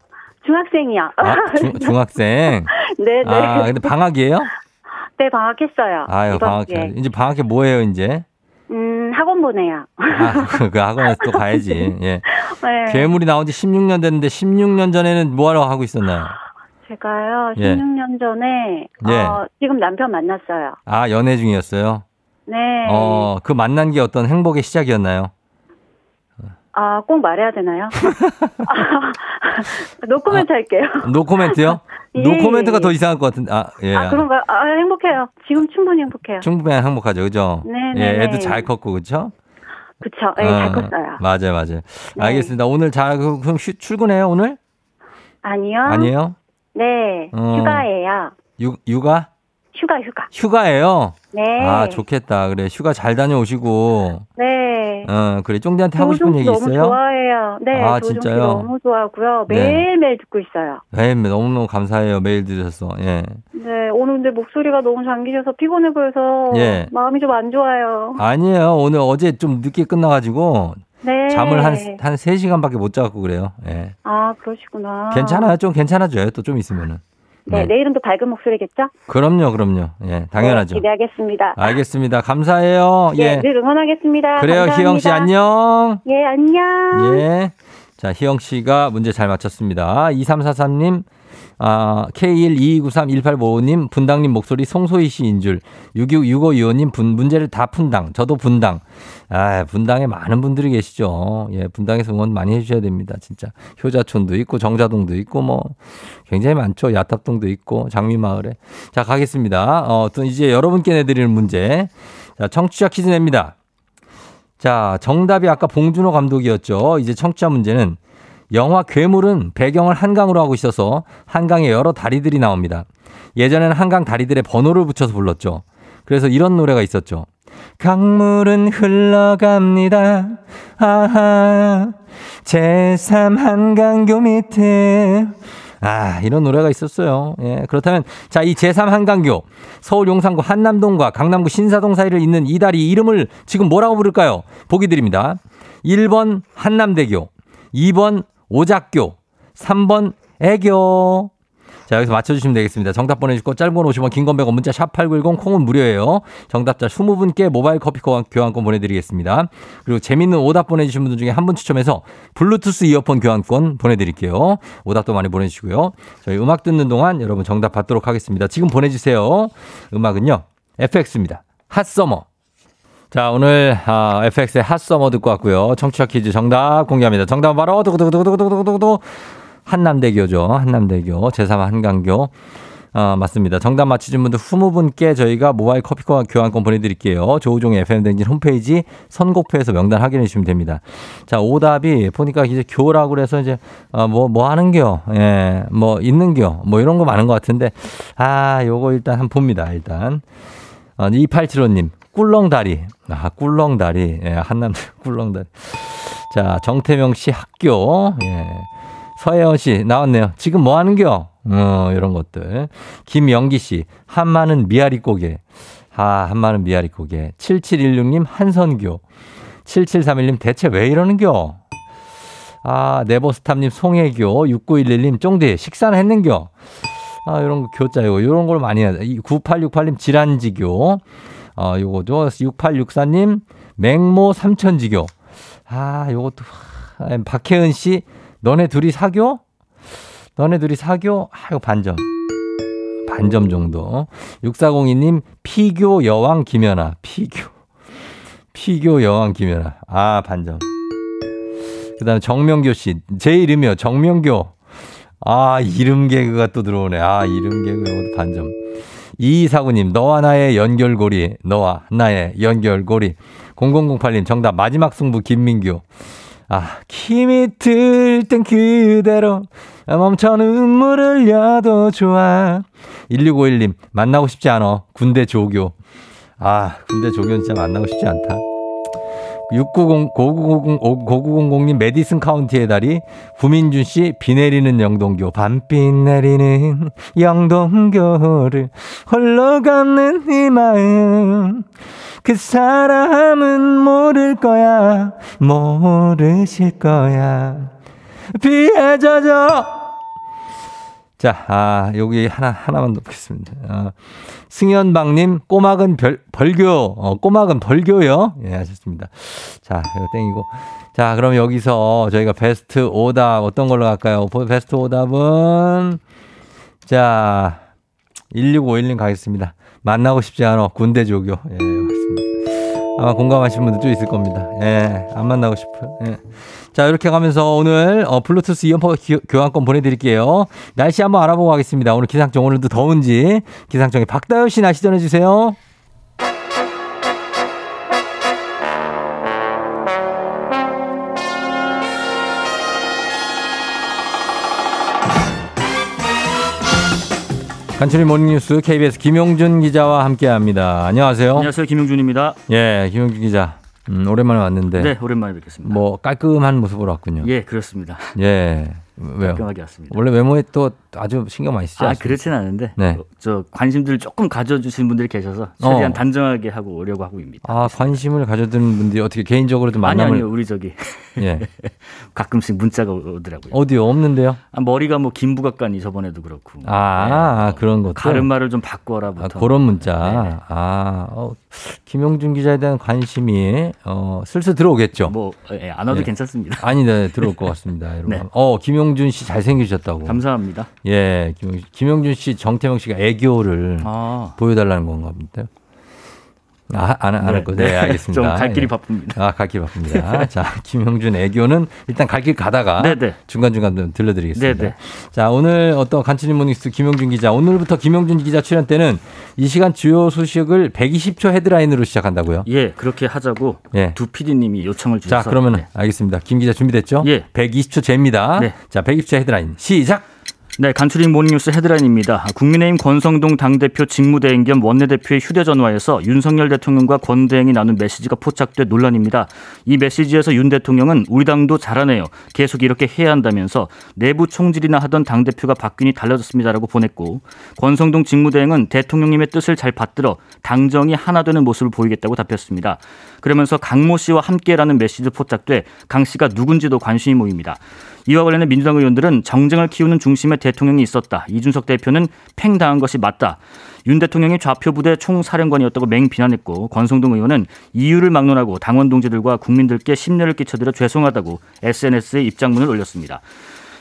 중학생이요. 아, 중, 중학생. 네네. 아, 근데 방학이에요? 네, 방학했어요. 아유, 방학. 이제 방학에 뭐 해요, 이제? 음, 학원 보내요. 아, 그 학원에 또 가야지. 예. 네. 괴물이 나온 지 16년 됐는데 16년 전에는 뭐 하러 하고 있었나요? 제가요, 예. 16년 전에, 예. 어, 지금 남편 만났어요. 아, 연애 중이었어요? 네. 어, 그 만난 게 어떤 행복의 시작이었나요? 아, 꼭 말해야 되나요? 아, 노코멘트 할게요. 노코멘트요? 예. 노코멘트가 더 이상할 것 같은데. 아, 예. 아, 그런가요? 아, 행복해요. 지금 충분히 행복해요. 충분히 행복하죠, 그죠? 네, 예, 네, 애도 네. 잘 컸고, 그쵸? 그쵸. 예, 어, 잘 컸어요. 맞아요, 맞아요. 네. 알겠습니다. 오늘 잘, 그- 그럼 휴- 출근해요, 오늘? 아니요. 아니에요? 네. 어. 휴가예요. 유, 육아? 휴가, 휴가. 휴가예요? 네. 아, 좋겠다. 그래, 휴가 잘 다녀오시고. 네. 어, 그래, 쫑디한테 하고 싶은 얘기 너무 있어요? 좋아해요. 네, 아, 진짜요? 너무 좋아하고요. 네. 매일매일 듣고 있어요. 네, 너무너무 감사해요. 메일 드려서. 예. 네, 오늘 근데 목소리가 너무 잠기셔서 피곤해 보여서 예. 마음이 좀 안 좋아요. 아니에요. 오늘 어제 좀 늦게 끝나 가지고 네. 잠을 한, 한 3시간밖에 못 자고 그래요. 예. 아, 그러시구나. 괜찮아요. 좀 괜찮아져요. 또 좀 있으면은. 네, 네. 내일은 또 밝은 목소리겠죠? 그럼요, 그럼요. 예, 당연하죠. 네, 기대하겠습니다. 알겠습니다. 감사해요. 예, 예. 늘 응원하겠습니다. 그래요, 감사합니다. 희영 씨 안녕. 예, 안녕. 예. 자, 희영 씨가 문제 잘 맞췄습니다. 2343님, 아, K122931855님, 분당님 목소리 송소희 씨인 줄. 666525님, 분, 문제를 다 푼당. 저도 분당. 아, 분당에 많은 분들이 계시죠. 예, 분당에서 응원 많이 해주셔야 됩니다. 진짜. 효자촌도 있고, 정자동도 있고, 뭐, 굉장히 많죠. 야탑동도 있고, 장미마을에. 자, 가겠습니다. 어, 또 이제 여러분께 내드리는 문제. 자, 청취자 퀴즈 냅니다. 자, 정답이 아까 봉준호 감독이었죠. 이제 청취자 문제는 영화 괴물은 배경을 한강으로 하고 있어서 한강에 여러 다리들이 나옵니다. 예전에는 한강 다리들의 번호를 붙여서 불렀죠. 그래서 이런 노래가 있었죠. 강물은 흘러갑니다. 아하. 제3 한강교 밑에. 아, 이런 노래가 있었어요. 예. 그렇다면, 자, 이 제3 한강교, 서울 용산구 한남동과 강남구 신사동 사이를 잇는 이 다리 이름을 지금 뭐라고 부를까요? 보기 드립니다. 1번 한남대교, 2번 오작교, 3번 애교. 자, 여기서 맞춰주시면 되겠습니다. 정답 보내주시고, 짧은 건 50원, 긴건 100원, 문자 샵8910, 콩은 무료예요. 정답자 20분께 모바일 커피 교환권 보내드리겠습니다. 그리고 재밌는 오답 보내주신 분들 중에 한 분 추첨해서 블루투스 이어폰 교환권 보내드릴게요. 오답도 많이 보내주시고요. 저희 음악 듣는 동안 여러분 정답 받도록 하겠습니다. 지금 보내주세요. 음악은요, FX입니다. 핫서머. 자, 오늘 아, FX의 핫서머 듣고 왔고요. 청취자 퀴즈 정답 공개합니다. 정답은 바로 두구두구두구두구두구두구 한남대교죠. 한남대교 제3 한강교. 아, 맞습니다. 정답 맞히신 분들 20분께 저희가 모바일 커피와 교환권 보내드릴게요. 조우종의 FM댕진 홈페이지 선곡표에서 명단 확인해 주시면 됩니다. 자, 오답이 보니까 이제 교라고 그래서 이제, 어, 뭐, 뭐 하는 겨? 예, 뭐, 있는 겨? 뭐 이런 거 많은 것 같은데, 아, 요거 일단 한번 봅니다. 일단. 어, 2875님, 꿀렁다리. 아, 꿀렁다리. 예, 한남, 꿀렁다리. 자, 정태명 씨 학교. 예. 서혜원 씨 나왔네요. 지금 뭐 하는겨? 어, 이런 것들. 김영기 씨, 한마는 미아리 고개. 아, 한마는 미아리 고개. 7716님, 한선교. 7731님, 대체 왜 이러는겨? 아, 네버스탑님, 송혜교. 6911님, 쫑디, 식사는 했는겨? 아, 이런 거 교자요. 이런 걸 많이 해야 돼. 9868님, 질환지교. 어, 요거도 6864님, 맹모 삼천지교. 아, 요것도, 아, 박혜은 씨, 너네 둘이 사교? 너네 둘이 사교? 아, 이거 반점. 반점 정도. 6402님, 피교 여왕 김연아. 피교. 피교 여왕 김연아. 아, 반점. 그 다음에 정명교 씨. 제 이름이요. 정명교. 아, 이름 개그가 또 들어오네. 아, 이름 개그 반점. 이사구님, 너와 나의 연결고리. 너와 나의 연결고리. 0008님, 정답. 마지막 승부 김민규. 아, 힘이 들 땐 그대로 멈춰 눈물 흘려도 좋아. 1651님, 만나고 싶지 않아. 군대 조교. 아, 군대 조교는 진짜 만나고 싶지 않다. 690, 9900, 9900님, 메디슨 카운티의 다리. 구민준 씨, 비 내리는 영동교. 밤비 내리는 영동교를 걷는 이 마음. 그 사람은 모를 거야. 모르실 거야. 젖어. 자, 아, 여기 하나, 하나만 넣겠습니다. 아, 승현방님, 꼬막은 별, 벌교, 어, 꼬막은 벌교요. 예, 하셨습니다. 자, 이거 땡이고. 자, 그럼 여기서 저희가 베스트 오답 어떤 걸로 갈까요? 베스트 오답은, 자, 1651님 가겠습니다. 만나고 싶지 않아. 군대 조교. 예. 아마 공감하시는 분들 좀 있을 겁니다. 예, 안 만나고 싶어요. 예. 자, 이렇게 가면서 오늘 어, 블루투스 이어폰 기- 교환권 보내드릴게요. 날씨 한번 알아보고 가겠습니다. 오늘 기상청 오늘도 더운지 기상청에 박다효 씨 날씨 전해주세요. 간추리 모닝뉴스 KBS 김용준 기자와 함께합니다. 안녕하세요. 안녕하세요. 김용준입니다. 예, 김용준 기자. 음, 오랜만에 왔는데 네, 오랜만에 뵙겠습니다. 뭐 깔끔한 모습으로 왔군요. 예, 그렇습니다. 예. 왜요? 깔끔하게 왔습니다. 원래 외모에 또 아주 신경 많이 쓰지 아, 않습니까? 그렇진 않은데 네. 어, 저 관심들을 조금 가져주신 분들이 계셔서 최대한 어. 단정하게 하고 오려고 하고 있습니다. 아, 관심을 가져드는 분들이 어떻게 개인적으로 좀 아니 만남을 아니요, 우리 저기 예. 가끔씩 문자가 오더라고요. 어디요? 없는데요? 아, 머리가 뭐 김부각관이 저번에도 그렇고 아, 아, 그런 것들. 가르마를 좀 바꿔라부터. 아, 그런 문자. 네. 아, 어, 김용준 기자에 대한 관심이 어, 슬슬 들어오겠죠. 뭐 예, 안 와도 예. 괜찮습니다. 아니, 네, 들어올 것 같습니다, 여러분. 네. 어, 김용준 씨 잘생기셨다고. 감사합니다. 예, 김용준, 김용준 씨, 정태영 씨가 애교를 아, 보여달라는 건가 본데요. 아, 안, 안할 거. 네, 알겠습니다. 좀 갈 길이 예. 바쁩니다. 아, 갈길 바쁩니다. 자, 김용준 애교는 일단 갈 길 가다가 네네. 중간중간 좀 들려드리겠습니다. 네네. 자, 오늘 어떤 간추린 모닝뉴스 김용준 기자. 오늘부터 김용준 기자 출연 때는 이 시간 주요 소식을 120초 헤드라인으로 시작한다고요? 예, 그렇게 하자고 예. 두 PD님이 요청을 주셔서 자, 그러면 네. 알겠습니다. 김 기자 준비됐죠? 예. 120초 제입니다. 네. 자, 120초 헤드라인 시작! 네, 간추린 모닝뉴스 헤드라인입니다. 국민의힘 권성동 당대표 직무대행 겸 원내대표의 휴대전화에서 윤석열 대통령과 권 대행이 나눈 메시지가 포착돼 논란입니다. 이 메시지에서 윤 대통령은 우리 당도 잘하네요. 계속 이렇게 해야 한다면서 내부 총질이나 하던 당대표가 바뀌니 달라졌습니다라고 보냈고 권성동 직무대행은 대통령님의 뜻을 잘 받들어 당정이 하나 되는 모습을 보이겠다고 답했습니다. 그러면서 강모 씨와 함께라는 메시지 포착돼 강 씨가 누군지도 관심이 모입니다. 이와 관련해 민주당 의원들은 정쟁을 키우는 중심에 대통령이 있었다. 이준석 대표는 팽당한 것이 맞다. 윤 대통령이 좌표 부대 총사령관이었다고 맹비난했고 권성동 의원은 이유를 막론하고 당원 동지들과 국민들께 심려를 끼쳐드려 죄송하다고 SNS에 입장문을 올렸습니다.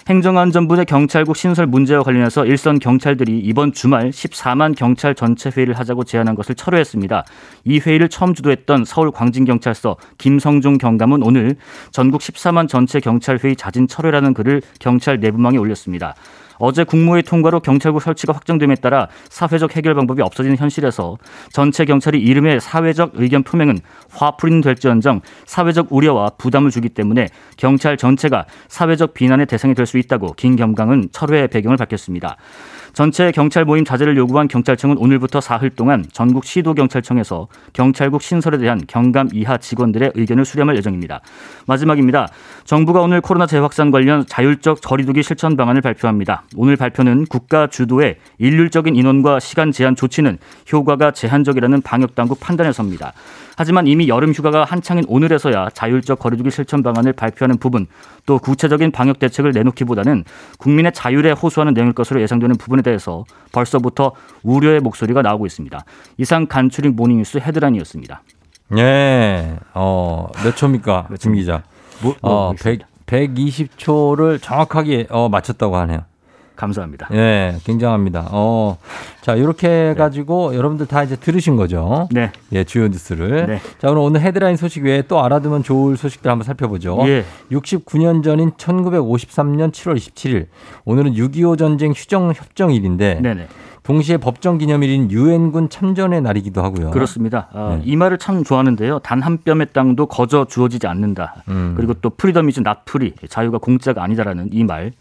행정안전부의 경찰국 신설 문제와 관련해서 일선 경찰들이 이번 주말 14만 경찰 전체 회의를 하자고 제안한 것을 철회했습니다. 이 회의를 처음 주도했던 서울 광진경찰서 김성종 경감은 오늘 전국 14만 전체 경찰 회의 자진 철회라는 글을 경찰 내부망에 올렸습니다. 어제 국무회의 통과로 경찰국 설치가 확정됨에 따라 사회적 해결 방법이 없어지는 현실에서 전체 경찰이 이름의 사회적 의견 표명은 화풀이는 될지언정 사회적 우려와 부담을 주기 때문에 경찰 전체가 사회적 비난의 대상이 될 수 있다고 김 경강은 철회의 배경을 밝혔습니다. 전체 경찰 모임 자제를 요구한 경찰청은 오늘부터 사흘 동안 전국 시도 경찰청에서 경찰국 신설에 대한 경감 이하 직원들의 의견을 수렴할 예정입니다. 마지막입니다. 정부가 오늘 코로나 재확산 관련 자율적 거리두기 실천 방안을 발표합니다. 오늘 발표는 국가 주도의 일률적인 인원과 시간 제한 조치는 효과가 제한적이라는 방역 당국 판단에서입니다. 하지만 이미 여름 휴가가 한창인 오늘에서야 자율적 거리두기 실천 방안을 발표하는 부분 또 구체적인 방역 대책을 내놓기보다는 국민의 자율에 호소하는 내용일 것으로 예상되는 부분에 대해서 벌써부터 우려의 목소리가 나오고 있습니다. 이상 간추린 모닝뉴스 헤드라인이었습니다. 예. 어, 몇 초입니까? 김 기자. 뭐, 어, 100, 120초를 정확하게 어, 맞췄다고 하네요. 감사합니다. 예, 굉장합니다. 어, 자, 이렇게 해가지고 여러분들 다 이제 들으신 거죠? 네. 예, 주요 뉴스를. 네. 자, 오늘 오늘 헤드라인 소식 외에 또 알아두면 좋을 소식들 한번 살펴보죠. 예. 69년 전인 1953년 7월 27일. 오늘은 6.25 전쟁 휴정 협정일인데 네네. 동시에 법정 기념일인 유엔군 참전의 날이기도 하고요. 그렇습니다. 어, 네. 이 말을 참 좋아하는데요. 단 한 뼘의 땅도 거저 주어지지 않는다. 음. 그리고 또 Freedom is not free 자유가 공짜가 아니다라는 이 말.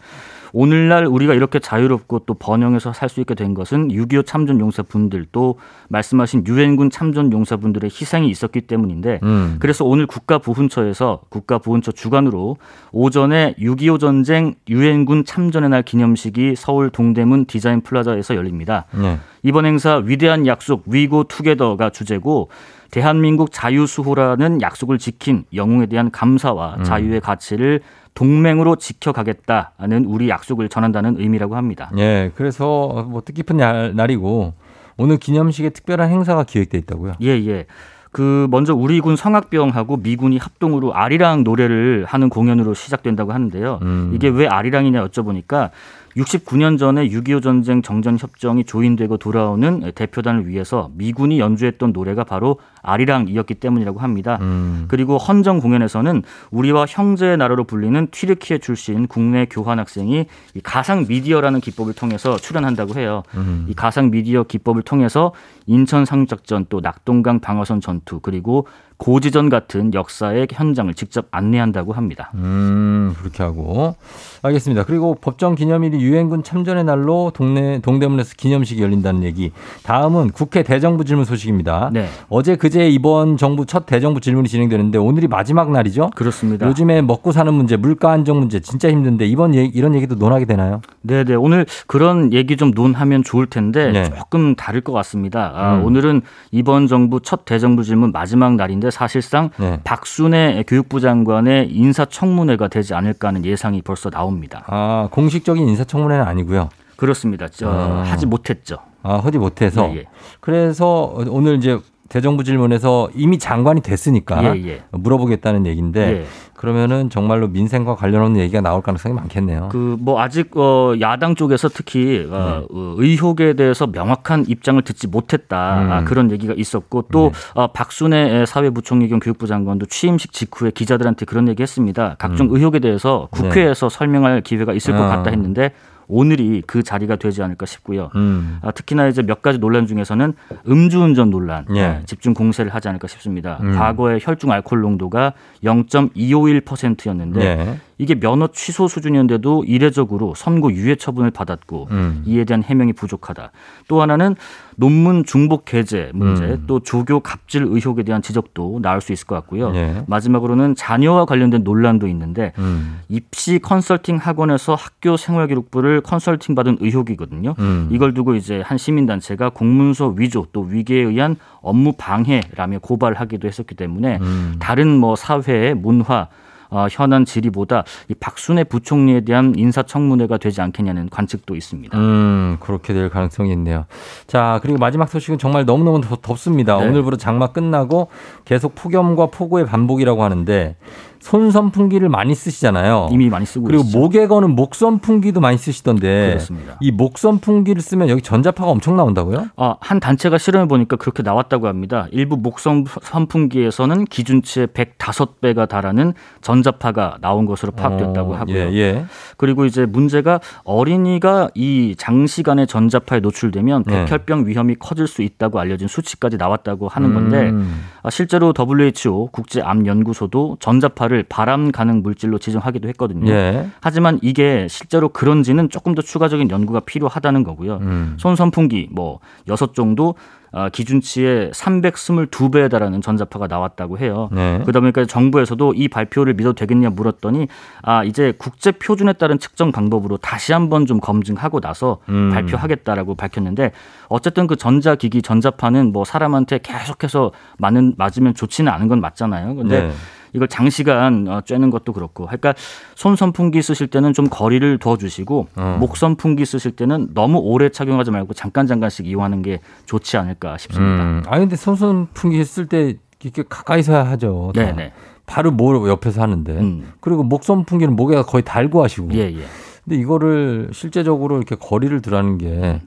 오늘날 우리가 이렇게 자유롭고 또 번영해서 살 수 있게 된 것은 6.25 참전 용사분들 또 말씀하신 유엔군 참전 용사분들의 희생이 있었기 때문인데 음. 그래서 오늘 국가보훈처에서 국가보훈처 주관으로 오전에 6.25 전쟁 유엔군 참전의 날 기념식이 서울 동대문 디자인 플라자에서 열립니다. 네. 이번 행사 위대한 약속 We go together가 주제고 대한민국 자유수호라는 약속을 지킨 영웅에 대한 감사와 자유의 가치를 동맹으로 지켜가겠다는 우리 약속을 전한다는 의미라고 합니다. 예, 그래서 뭐 뜻깊은 날, 날이고 오늘 기념식에 특별한 행사가 기획돼 있다고요. 예, 예. 그 먼저 우리 군 성악병하고 미군이 합동으로 아리랑 노래를 하는 공연으로 시작된다고 하는데요. 음. 이게 왜 아리랑이냐 여쭤보니까 69년 전에 6.25 전쟁 정전 협정이 조인되고 돌아오는 대표단을 위해서 미군이 연주했던 노래가 바로 아리랑이었기 때문이라고 합니다. 음. 그리고 헌정 공연에서는 우리와 형제의 나라로 불리는 튀르키예 출신 국내 교환 학생이 이 가상 미디어라는 기법을 통해서 출연한다고 해요. 음. 이 가상 미디어 기법을 통해서 인천 상륙작전 또 낙동강 방어선 전투 그리고 고지전 같은 역사의 현장을 직접 안내한다고 합니다. 음, 그렇게 하고. 알겠습니다. 그리고 법정 기념일이 유엔군 참전의 날로 동네, 동대문에서 기념식이 열린다는 얘기. 다음은 국회 대정부 질문 소식입니다. 네, 어제 그제 이번 정부 첫 대정부 질문이 진행되는데 오늘이 마지막 날이죠? 그렇습니다. 요즘에 먹고 사는 문제, 물가 안정 문제 진짜 힘든데 이번 얘기, 이런 얘기도 논하게 되나요? 네, 네. 오늘 그런 얘기 좀 논하면 좋을 텐데 네. 조금 다를 것 같습니다. 아, 음. 오늘은 이번 정부 첫 대정부 질문 마지막 날인데 사실상 네. 박순애 교육부 장관의 인사청문회가 되지 않을까 하는 예상이 벌써 나옵니다. 아, 공식적인 인사청문회는 아니고요. 그렇습니다. 저, 아. 하지 못했죠. 아, 허지 못해서. 예, 예. 그래서 오늘 이제 대정부 질문에서 이미 장관이 됐으니까 예, 예. 물어보겠다는 얘기인데 예. 그러면은 정말로 민생과 관련 없는 얘기가 나올 가능성이 많겠네요. 그 뭐 아직 어 야당 쪽에서 특히 어, 네. 어, 의혹에 대해서 명확한 입장을 듣지 못했다 음. 아, 그런 얘기가 있었고 또 네. 어, 박순애 사회부총리 겸 교육부 장관도 취임식 직후에 기자들한테 그런 얘기했습니다. 각종 음. 의혹에 대해서 국회에서 설명할 기회가 있을 것 아. 같다 했는데 오늘이 그 자리가 되지 않을까 싶고요. 음. 아, 특히나 이제 몇 가지 논란 중에서는 음주운전 논란 예. 아, 집중 공세를 하지 않을까 싶습니다. 음. 과거에 혈중 알코올 농도가 0.251%였는데 예. 이게 면허 취소 수준이었는데도 이례적으로 선고 유예 처분을 받았고 음. 이에 대한 해명이 부족하다. 또 하나는 논문 중복 게재 문제, 음. 또 조교 갑질 의혹에 대한 지적도 나올 수 있을 것 같고요. 예. 마지막으로는 자녀와 관련된 논란도 있는데 음. 입시 컨설팅 학원에서 학교 생활 기록부를 컨설팅 받은 의혹이거든요. 음. 이걸 두고 이제 한 시민 단체가 공문서 위조 또 위계에 의한 업무 방해라며 고발하기도 했었기 때문에 음. 다른 뭐 사회 문화 어, 현안 질의보다 이 박순애 부총리에 대한 인사청문회가 되지 않겠냐는 관측도 있습니다. 음, 그렇게 될 가능성이 있네요. 자, 그리고 마지막 소식은 정말 너무너무 덥- 덥습니다. 네. 오늘부터 장마 끝나고 계속 폭염과 폭우의 반복이라고 하는데 손 선풍기를 많이 쓰시잖아요. 이미 많이 쓰고 그리고 있죠. 목에 거는 목 선풍기도 많이 쓰시던데 그렇습니다. 이 목 선풍기를 쓰면 여기 전자파가 엄청 나온다고요? 아, 한 단체가 실험해 보니까 그렇게 나왔다고 합니다. 일부 목선 선풍기에서는 기준치의 105배가 달하는 전자파가 나온 것으로 파악됐다고 어, 하고요. 예, 예. 그리고 이제 문제가 어린이가 이 장시간의 전자파에 노출되면 네. 백혈병 위험이 커질 수 있다고 알려진 수치까지 나왔다고 하는 건데 음. 아, 실제로 WHO 국제암연구소도 전자파 를 발암 가능 물질로 지정하기도 했거든요. 예. 하지만 이게 실제로 그런지는 조금 더 추가적인 연구가 필요하다는 거고요. 음. 손 선풍기 뭐 여섯 정도 아, 기준치의 322배에 달하는 전자파가 나왔다고 해요. 네. 그러다 보니까 정부에서도 이 발표를 믿어도 되겠냐 물었더니 아 이제 국제 표준에 따른 측정 방법으로 다시 한번 좀 검증하고 나서 음. 발표하겠다라고 밝혔는데 어쨌든 그 전자기기 전자파는 뭐 사람한테 계속해서 맞는 맞으면 좋지는 않은 건 맞잖아요. 근데 네. 이걸 장시간 어, 쬐는 것도 그렇고, 그러니까 손 선풍기 쓰실 때는 좀 거리를 두어주시고 어. 목 선풍기 쓰실 때는 너무 오래 착용하지 말고 잠깐 잠깐씩 이용하는 게 좋지 않을까 싶습니다. 음. 아 근데 손 선풍기 쓸 때 이렇게 가까이서 하죠. 다. 네네. 바로 뭐 옆에서 하는데. 음. 그리고 목 선풍기는 목에 거의 달고 하시고. 예 예. 근데 이거를 실제적으로 이렇게 거리를 두라는 게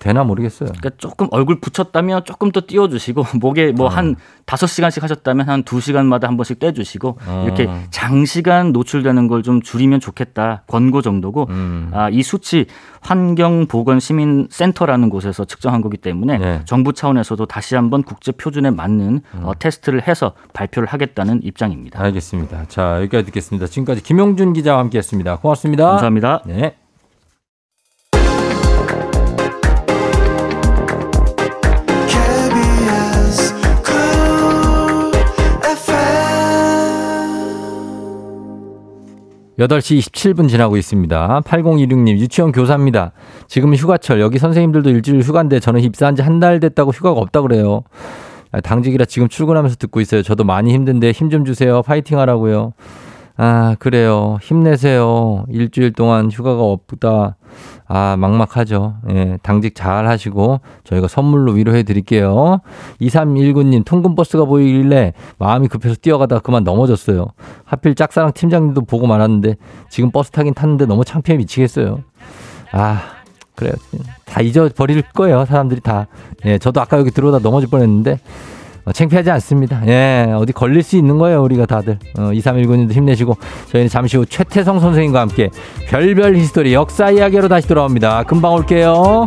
되나 모르겠어요. 그러니까 조금 얼굴 붙였다면 조금 더 띄워주시고 목에 뭐한 다섯 시간씩 하셨다면 한두 시간마다 한 번씩 떼주시고 어. 이렇게 장시간 노출되는 걸 좀 줄이면 좋겠다 권고 정도고 음. 아, 이 수치 환경보건시민센터라는 곳에서 측정한 거기 때문에 네. 정부 차원에서도 다시 한번 국제 표준에 맞는 어, 테스트를 해서 발표를 하겠다는 입장입니다. 알겠습니다. 자, 여기까지 듣겠습니다. 지금까지 김용준 기자와 함께 했습니다. 고맙습니다. 감사합니다. 네. 8시 27분 지나고 있습니다. 8016님, 유치원 교사입니다. 지금 휴가철, 여기 선생님들도 일주일 휴가인데 저는 입사한 지 한 달 됐다고 휴가가 없다 그래요. 아, 당직이라 지금 출근하면서 듣고 있어요. 저도 많이 힘든데 힘 좀 주세요. 파이팅 하라고요. 아, 그래요. 힘내세요. 일주일 동안 휴가가 없다. 아, 막막하죠. 예, 당직 잘 하시고 저희가 선물로 위로해 드릴게요. 2319님, 통근버스가 보이길래 마음이 급해서 뛰어가다가 그만 넘어졌어요. 하필 짝사랑 팀장님도 보고 말았는데 지금 버스 타긴 탔는데 너무 창피해 미치겠어요. 아, 그래요. 다 잊어버릴 거예요. 사람들이 다. 예, 저도 아까 여기 들어오다 넘어질 뻔 했는데 어, 창피하지 않습니다. 예, 어디 걸릴 수 있는 거예요, 우리가 다들. 어, 2319님도 힘내시고, 저희는 잠시 후 최태성 선생님과 함께 별별 히스토리 역사 이야기로 다시 돌아옵니다. 금방 올게요.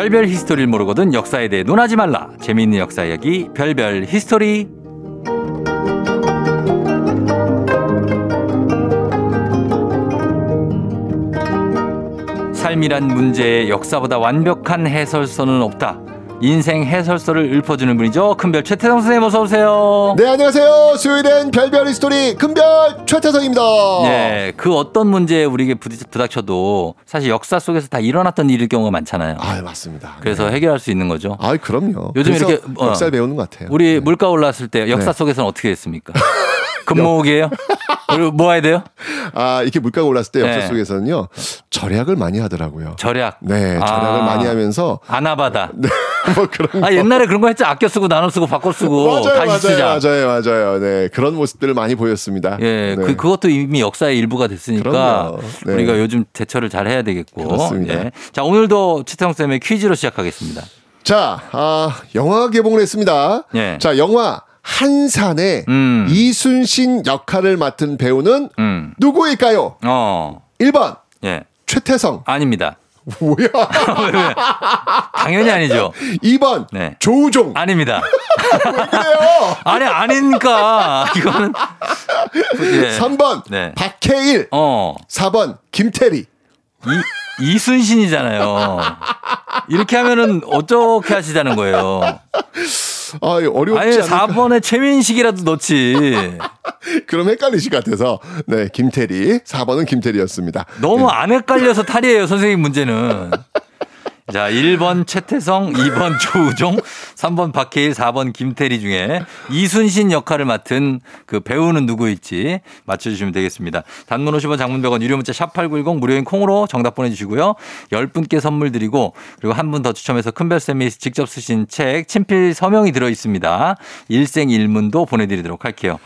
별별 히스토리를 모르거든 역사에 대해 논하지 말라. 재미있는 역사 이야기 별별 히스토리. 삶이란 문제에 역사보다 완벽한 해설서는 없다. 인생 해설서를 읊어주는 분이죠. 큰별 최태성 선생님 어서 오세요. 네 안녕하세요 수요일엔 별별 히스토리 큰별 최태성입니다 예, 그 어떤 문제에 우리에게 부닥쳐도 사실 역사 속에서 다 일어났던 일일 경우가 많잖아요. 아 맞습니다 그래서 해결할 수 있는 거죠. 아 그럼요 요즘 이렇게, 어. 역사를 배우는 것 같아요 우리 네. 물가 올랐을 때 역사 네. 속에서는 어떻게 됐습니까? 금모으기예요? 그리고 뭐 해야 돼요? 아 이렇게 물가가 올랐을 때 역사 네. 속에서는요 절약을 많이 하더라고요 절약. 네 절약을 아. 많이 하면서 아나바다. 뭐 그런 아 옛날에 그런 거 했죠. 아껴 쓰고 나눠 쓰고 바꿔 쓰고 맞아요 다시 쓰자. 맞아요 맞아요 맞아요 네 그런 모습들을 많이 보였습니다 예, 네. 그 그것도 이미 역사의 일부가 됐으니까 그럼요. 네. 우리가 요즘 대처를 잘 해야 되겠고. 그렇습니다. 예. 자 오늘도 최태성 쌤의 퀴즈로 시작하겠습니다. 자 아, 영화 개봉을 했습니다 예. 자 영화 한산의 음. 이순신 역할을 맡은 배우는 음. 누구일까요? 어. 1번 예. 최태성 아닙니다. 뭐야? 당연히 아니죠. 2번 네. 조우종 아닙니다. 그래요 아니 아니니까 이거는 예. 3번 네. 박해일 어. 4번 김태리 이, 이순신이잖아요. 이렇게 하면은 어떻게 하시자는 거예요? 아 어렵지 아예 않을까 4번에 최민식이라도 넣지. 그럼 헷갈리실 것 같아서 네 김태리 4번은 김태리였습니다 너무 안 헷갈려서 탈이에요, 선생님 문제는. 자, 1번 최태성, 2번 조우종, 3번 박해일, 4번 김태리 중에 이순신 역할을 맡은 그 배우는 누구일지 맞춰주시면 되겠습니다. 단문 50원 장문 100원 유료 문자 샵8910 무료인 콩으로 정답 보내주시고요. 10분께 선물 드리고 그리고 한 분 더 추첨해서 큰별쌤이 직접 쓰신 책 친필 서명이 들어있습니다. 일생일문도 보내드리도록 할게요.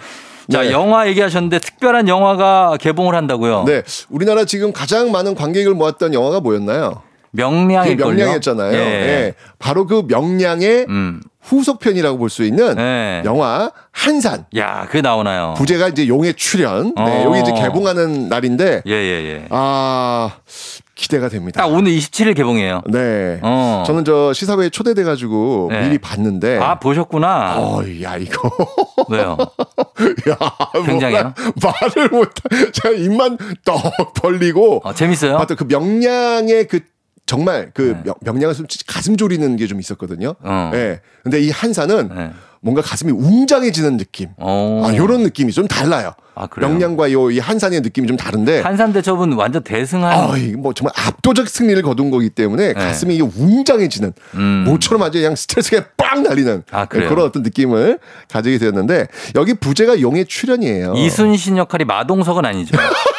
자, 네. 영화 얘기하셨는데 특별한 영화가 개봉을 한다고요? 네 우리나라 지금 가장 많은 관객을 모았던 영화가 뭐였나요? 그 명량일걸요? 명량이었잖아요. 예. 예. 바로 그 명량의 음. 후속편이라고 볼 수 있는 네. 영화 한산. 야, 그게 나오나요? 부제가 이제 용의 출현. 네, 어. 여기 이제 개봉하는 날인데 예, 예, 예. 아 기대가 됩니다. 딱 오늘 27일 개봉해요. 네. 어. 저는 저 시사회에 초대돼 가지고 네. 미리 봤는데. 아, 보셨구나. 어, 야 이거. 왜요? 야, 굉장해요? 말을 못. 제가 입만 떡 벌리고. 어, 재밌어요? 봤던 그 명량의 그 정말 그 네. 명, 명량을 솔직히 가슴 졸이는 게 좀 있었거든요. 어. 예. 근데 이 한사는 네. 뭔가 가슴이 웅장해지는 느낌. 어. 아, 요런 느낌이 좀 달라요. 아, 그래요? 명량과 요 이 한산의 느낌이 좀 다른데. 한산 대첩은 완전 대승한 아, 이뭐 정말 압도적 승리를 거둔 거기 때문에 가슴이 이게 웅장해지는 네. 음. 모처럼 아주 그냥 스트레스가 빵 날리는 아, 그래요? 그런 어떤 느낌을 가지게 되었는데 여기 부제가 용의 출연이에요. 이순신 역할이 마동석은 아니죠.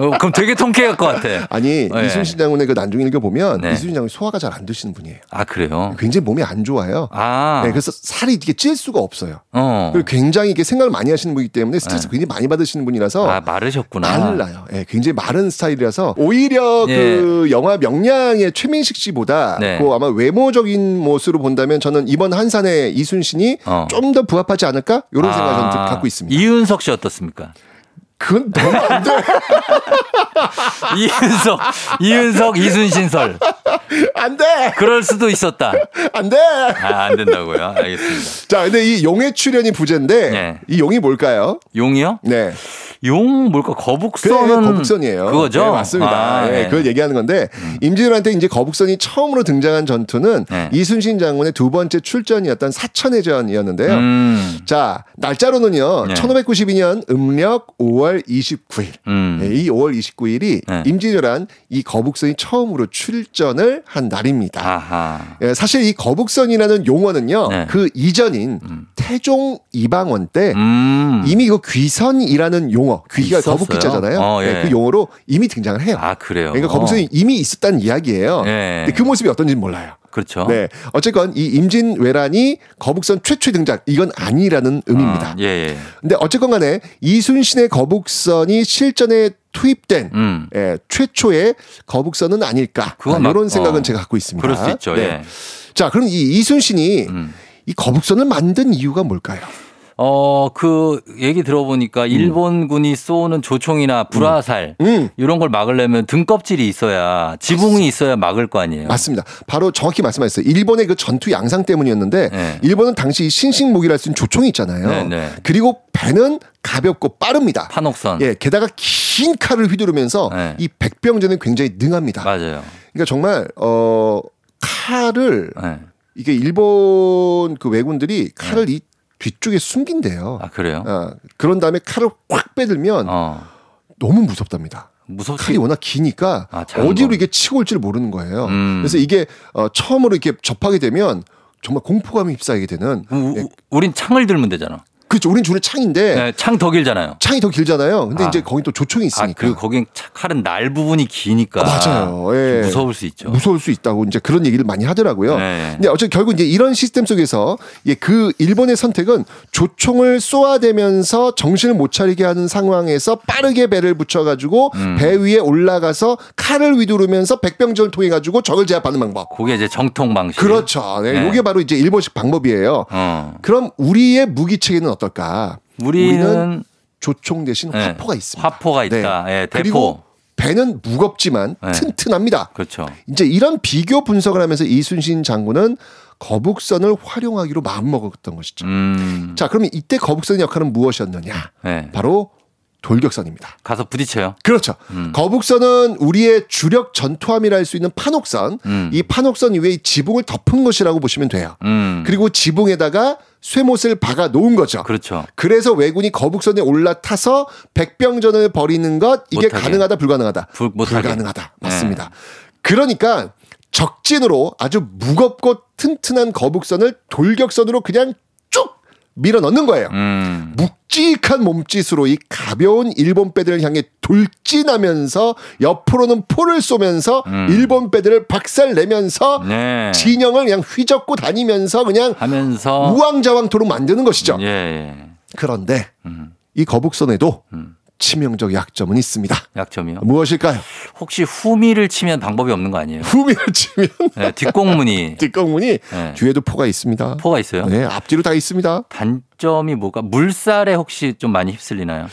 어, 그럼 되게 통쾌할 것 같아. 아니 네. 이순신 장군의 그 난중 일교 보면 네. 이순신 장군이 소화가 잘 안 되시는 분이에요. 아 그래요? 굉장히 몸이 안 좋아요. 아, 네, 그래서 살이 이렇게 찔 수가 없어요. 어, 그리고 굉장히 이렇게 생각을 많이 하시는 분이기 때문에 스트레스 네. 굉장히 많이 받으시는 분이라서 아 마르셨구나. 말라요. 예, 굉장히 마른 스타일이라서 오히려 예. 그 영화 명량의 최민식 씨보다 네. 그 아마 외모적인 모습으로 본다면 저는 이번 한산의 이순신이 어. 좀더 부합하지 않을까 이런 생각을 저는 아, 갖고 있습니다. 이윤석 씨 어떻습니까? 그건 너무 안 돼. 이윤석, 이윤석, 이순신설. 안 돼. 그럴 수도 있었다. 안 돼. 아, 안 된다고요? 알겠습니다. 자, 근데 이 용의 출연이 부제인데 네. 이 용이 뭘까요? 용이요? 네. 용 뭘까? 거북선은 거북선이에요. 그거죠? 네, 맞습니다. 아, 예, 네. 그걸 얘기하는 건데 임진왜란때 이제 거북선이 처음으로 등장한 전투는 네. 이순신 장군의 두 번째 출전이었던 사천해전이었는데요. 음, 자, 날짜로는요. 네. 1592년 음력 5월 29일. 음. 네, 이 5월 29일이 네. 임진왜란 이 거북선이 처음으로 출전을 한 날입니다. 아하. 예, 사실 이 거북선이라는 용어는요. 네. 그 이전인 태종 이방원 때 음. 이미 그 귀선이라는 용어, 귀가 있었어요? 거북귀자잖아요. 어, 예. 네, 그 용어로 이미 등장을 해요. 아, 그래요? 그러니까 거북선이 이미 있었다는 이야기예요. 예. 근데 그 모습이 어떤지는 몰라요. 그렇죠. 네. 어쨌건 이 임진왜란이 거북선 최초의 등장 이건 아니라는 의미입니다. 아, 예, 예. 근데 어쨌건 간에 이순신의 거북선이 실전에 투입된 음. 예, 최초의 거북선은 아닐까. 그건 막- 이런 생각은 어, 제가 갖고 있습니다. 그럴 수 있죠. 네. 예. 자, 그럼 이 이순신이 음. 이 거북선을 만든 이유가 뭘까요? 어, 그 얘기 들어보니까 일본군이 쏘는 조총이나 불화살 음. 이런 걸 막으려면 등껍질이 있어야 지붕이 있어야 막을 거 아니에요. 맞습니다. 바로 정확히 말씀하셨어요. 일본의 그 전투 양상 때문이었는데 네. 일본은 당시 이 신식 무기를 할수 있는 조총이 있잖아요. 네, 네. 그리고 배는 가볍고 빠릅니다. 판옥선. 예, 게다가 긴 칼을 휘두르면서 네. 이 백병전은 굉장히 능합니다. 맞아요. 그러니까 정말 어 칼을 네. 이게 일본 그 왜군들이 칼을 이 뒤쪽에 숨긴대요. 아, 그래요? 아, 그런 다음에 칼을 확 빼들면 어. 너무 무섭답니다. 무섭지. 칼이 워낙 기니까 아, 어디로 거. 이게 치고 올지를 모르는 거예요. 음. 그래서 이게 어, 처음으로 이렇게 접하게 되면 정말 공포감이 휩싸이게 되는. 우, 예, 우, 우린 창을 들면 되잖아. 그렇죠. 우린 주로 창인데 네, 창더 길잖아요. 창이 더 길잖아요. 근데 아. 이제 거기 또 조총이 아, 있으니까. 그리고 거긴 차- 칼은 날 부분이 기니까. 맞아요. 예. 무서울 수 있죠. 무서울 수 있다고 이제 그런 얘기를 많이 하더라고요. 네. 근데 어쨌든 결국 이제 이런 시스템 속에서 예, 그 일본의 선택은 조총을 쏘아대면서 정신을 못 차리게 하는 상황에서 빠르게 배를 붙여가지고 음. 배 위에 올라가서 칼을 휘두르면서 백병전을 통해 가지고 적을 제압하는 방법. 그게 이제 정통 방식. 그렇죠. 네, 네. 이게 바로 이제 일본식 방법이에요. 어. 그럼 우리의 무기 체계는 어 떨까? 우리는 조총 대신 네, 화포가 있습니다. 화포가 있다. 예, 대포. 그리고 배는 무겁지만 네. 튼튼합니다. 그렇죠. 이제 이런 비교 분석을 하면서 이순신 장군은 거북선을 활용하기로 마음먹었던 것이죠. 음. 자, 그러면 이때 거북선의 역할은 무엇이었느냐? 네. 바로 돌격선입니다. 가서 부딪혀요. 그렇죠. 음. 거북선은 우리의 주력 전투함이라 할 수 있는 판옥선, 음. 이 판옥선 이외에 지붕을 덮은 것이라고 보시면 돼요. 음. 그리고 지붕에다가 쇠못을 박아 놓은 거죠. 그렇죠. 그래서 왜군이 거북선에 올라타서 백병전을 벌이는 것 이게 못하게. 가능하다 불가능하다 불-. 불가능하다 맞습니다. 그러니까 적진으로 아주 무겁고 튼튼한 거북선을 돌격선으로 그냥 쭉 밀어 넣는 거예요. 음. 묵직한 몸짓으로 이 가벼운 일본 배들을 향해 돌진하면서 옆으로는 포를 쏘면서 음. 일본 배들을 박살 내면서 네. 진영을 그냥 휘젓고 다니면서 그냥 하면서 우왕좌왕토록 만드는 것이죠. 예, 예. 그런데 음. 이 거북선에도 음. 치명적 약점은 있습니다. 약점이요. 무엇일까요? 혹시 후미를 치면 방법이 없는 거 아니에요? 후미를 치면 네, 뒷공문이 뒷공문이 네. 뒤에도 포가 있습니다. 포가 있어요. 네, 앞뒤로 다 있습니다. 단점이 뭐가 물살에 혹시 좀 많이 휩쓸리나요?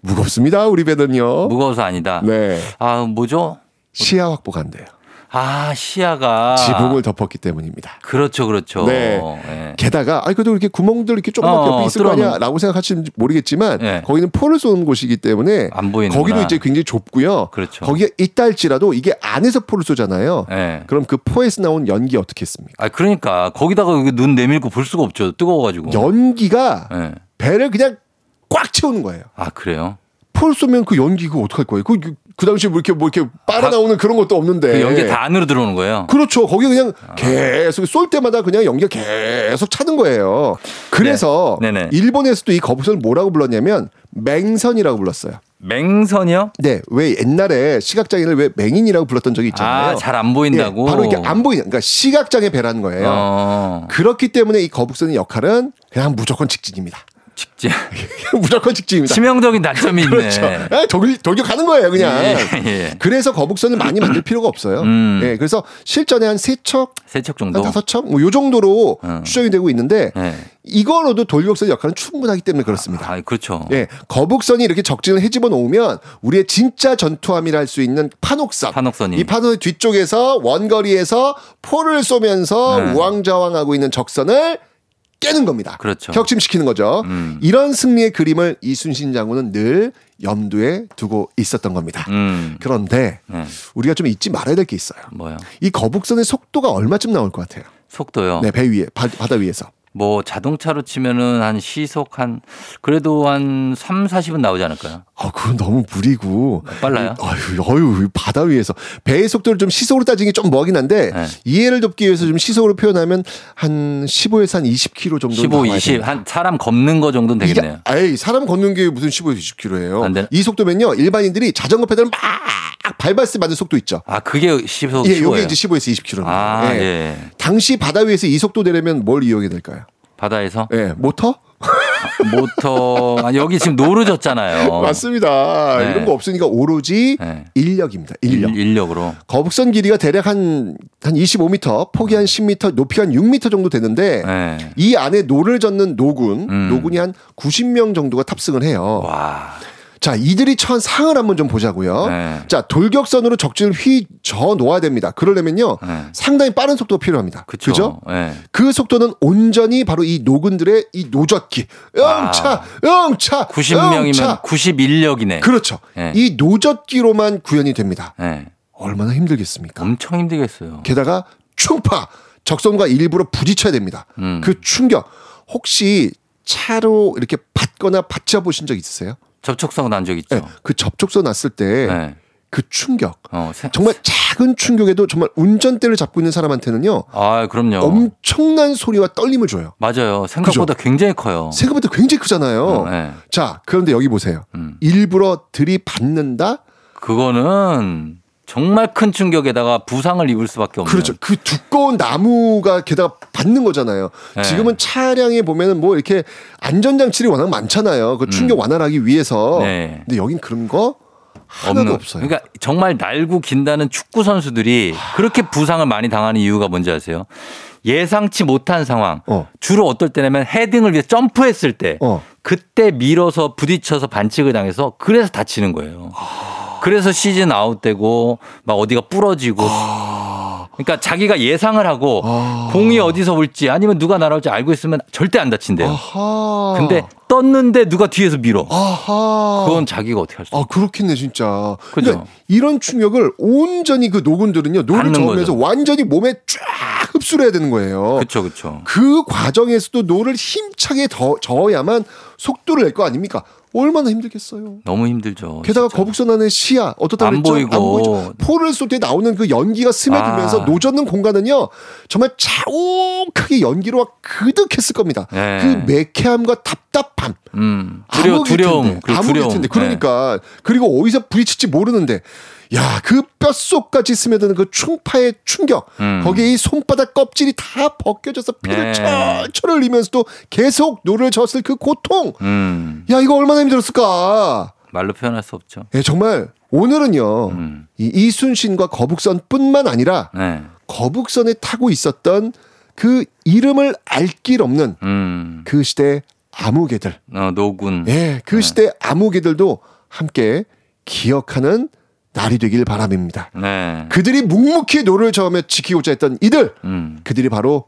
무겁습니다. 우리 배는요. 무거워서 아니다. 네. 아 뭐죠? 시야 확보가 안 돼요. 아, 시야가. 지붕을 덮었기 때문입니다. 그렇죠, 그렇죠. 네. 예. 게다가 아이 그래도 이렇게 구멍들 이렇게 조그맣게 어, 있을 거 뚫어놓은- 아니야 라고 생각하실지 모르겠지만 예. 거기는 포를 쏘는 곳이기 때문에 안 보이는 거기도 이제 굉장히 좁고요. 그렇죠. 거기에 있다 할지라도 이게 안에서 포를 쏘잖아요. 예. 그럼 그 포에서 나온 연기 어떻게 했습니까? 아, 그러니까 거기다가 눈 내밀고 볼 수가 없죠. 뜨거워가지고. 연기가 예. 배를 그냥 꽉 채우는 거예요. 아, 그래요? 포를 쏘면 그 연기 그거 어떡할 거예요? 그, 그, 그 당시에 뭐 이렇게 뭐 이렇게 빨아 나오는 그런 것도 없는데. 그 연기 다 안으로 들어오는 거예요. 그렇죠. 거기 그냥 계속 쏠 때마다 그냥 연기가 계속 차는 거예요. 그래서 네. 네네. 일본에서도 이 거북선을 뭐라고 불렀냐면 맹선이라고 불렀어요. 맹선이요? 네, 왜 옛날에 시각장애를 왜 맹인이라고 불렀던 적이 있잖아요. 아, 잘 안 보인다고. 예, 바로 이게 안 보이는, 그러니까 시각장애 배라는 거예요. 어, 그렇기 때문에 이 거북선의 역할은 그냥 무조건 직진입니다. 직진. 무조건 직진입니다. 치명적인 단점이 있네. 그렇죠. 아, 돌, 돌격하는 거예요, 그냥. 예, 예. 그래서 거북선을 많이 만들 필요가 없어요. 음. 예, 그래서 실전에 한 세 척, 세척 한 정도. 다섯 척, 뭐 요 정도로 음. 추정이 되고 있는데 예. 이거로도 돌격선의 역할은 충분하기 때문에 그렇습니다. 아, 그렇죠. 예, 거북선이 이렇게 적진을 해집어 놓으면 우리의 진짜 전투함이라 할 수 있는 판옥선. 판옥선이. 이 판옥 뒤쪽에서 원거리에서 포를 쏘면서 네. 우왕좌왕하고 있는 적선을 깨는 겁니다. 그렇죠. 격침시키는 거죠. 음. 이런 승리의 그림을 이순신 장군은 늘 염두에 두고 있었던 겁니다. 음. 그런데 네. 우리가 좀 잊지 말아야 될 게 있어요. 뭐요? 이 거북선의 속도가 얼마쯤 나올 것 같아요? 속도요. 네, 배 위에 바, 바다 위에서. 뭐 자동차로 치면은 한 시속 한 그래도 한 3, 40은 나오지 않을까요? 아, 그건 너무 무리고. 빨라요? 아유, 어유, 바다 위에서 배의 속도를 좀 시속으로 따지는 게좀 뭐긴 한데 네. 이해를 돕기 위해서 좀 시속으로 표현하면 한 15에서 한 20km 정도 15, 20, 한 사람 걷는 거 정도는 되겠네요. 이게, 에이, 사람 걷는 게 무슨 15에서 20km예요. 안 되나? 이 속도면요, 일반인들이 자전거 페달을 막 밟았을 때 맞는 속도 있죠. 아, 그게 시속 예, 15예요. 요게 이제 15에서 20km입니다. 아, 예. 당시 바다 위에서 이 속도 되려면 뭘 이용해야 될까요? 바다에서 예, 모터? 모터 아, 여기 지금 노를 젓잖아요. 맞습니다. 네. 이런 거 없으니까 오로지 네. 인력입니다. 인력. 인- 인력으로. 거북선 길이가 대략 한, 한 25m, 폭이 한 10m, 높이가 한 6m 정도 되는데 네. 이 안에 노를 젓는 노군, 음. 노군이 한 90명 정도가 탑승을 해요. 와. 자, 이들이 처한 상황을 한번 좀 보자고요. 네. 자, 돌격선으로 적진을 휘저어 놓아야 됩니다. 그러려면요. 네. 상당히 빠른 속도가 필요합니다. 그쵸. 그죠? 네. 그 속도는 온전히 바로 이 노군들의 이 노젓기. 영차, 영차, 90명이면 영차. 91력이네. 그렇죠. 네. 이 노젓기로만 구현이 됩니다. 네. 얼마나 힘들겠습니까? 엄청 힘들겠어요. 게다가 충파 적선과 일부러 부딪혀야 됩니다. 음. 그 충격 혹시 차로 이렇게 받거나 받쳐 보신 적 있으세요? 접촉사고 난적 있죠. 네, 그 접촉서 났을 때그 네. 충격 어, 세- 정말 작은 충격에도 정말 운전대를 잡고 있는 사람한테는요 아, 그럼요. 엄청난 소리와 떨림을 줘요. 맞아요. 생각보다 굉장히 커요. 생각보다 굉장히 크잖아요. 어, 네. 자 그런데 여기 보세요. 음. 일부러 들이받는다. 그거는 정말 큰 충격에다가 부상을 입을 수밖에 없는. 그렇죠. 그 두꺼운 나무가 게다가 받는 거잖아요. 네. 지금은 차량에 보면은 뭐 이렇게 안전장치들이 워낙 많잖아요. 그 충격 완화하기 위해서. 음. 네. 근데 여긴 그런 거 하나도 없는. 없어요. 그러니까 정말 날고 긴다는 축구 선수들이 그렇게 부상을 많이 당하는 이유가 뭔지 아세요? 예상치 못한 상황. 어. 주로 어떨 때냐면 헤딩을 위해 점프했을 때 어. 그때 밀어서 부딪혀서 반칙을 당해서 그래서 다치는 거예요. 그래서 시즌 아웃되고 막 어디가 부러지고 그러니까 자기가 예상을 하고 아. 공이 어디서 올지 아니면 누가 날아올지 알고 있으면 절대 안 다친대요. 아하. 근데 떴는데 누가 뒤에서 밀어. 아하. 그건 자기가 어떻게 할 수? 아 그렇겠네 진짜. 그죠. 그러니까 이런 충격을 온전히 그 노군들은요 노를 저으면서. 완전히 몸에 쫙 흡수를 해야 되는 거예요. 그렇죠, 그렇죠. 그 과정에서도 노를 힘차게 더 저어야만 속도를 낼 거 아닙니까? 얼마나 힘들겠어요. 너무 힘들죠. 게다가 진짜. 거북선 안에 시야 어떻다 안 그랬죠? 보이고. 포를 쏠 때 나오는 그 연기가 스며들면서 아. 노젓는 공간은요 정말 자욱하게 연기로 그득했을 겁니다. 네. 그 매캐함과 답답함. 음. 두려, 두려움. 두려움. 텐데. 네. 그러니까 그리고 어디서 부딪힐지 모르는데 야 그 뼛속까지 스며드는 그 충파의 충격 음. 거기에 이 손바닥 껍질이 다 벗겨져서 피를 네. 철철 흘리면서도 계속 노를 저었을 그 고통 음. 야 이거 얼마나 힘들었을까 말로 표현할 수 없죠. 예, 정말 오늘은요 음. 이 이순신과 거북선뿐만 아니라 네. 거북선에 타고 있었던 그 이름을 알 길 없는 음. 그 시대 아무개들 어, 노군. 예, 그 시대 아무개들도 함께 기억하는 날이 되길 바랍니다. 네. 그들이 묵묵히 노를 저으며 지키고자 했던 이들, 음. 그들이 바로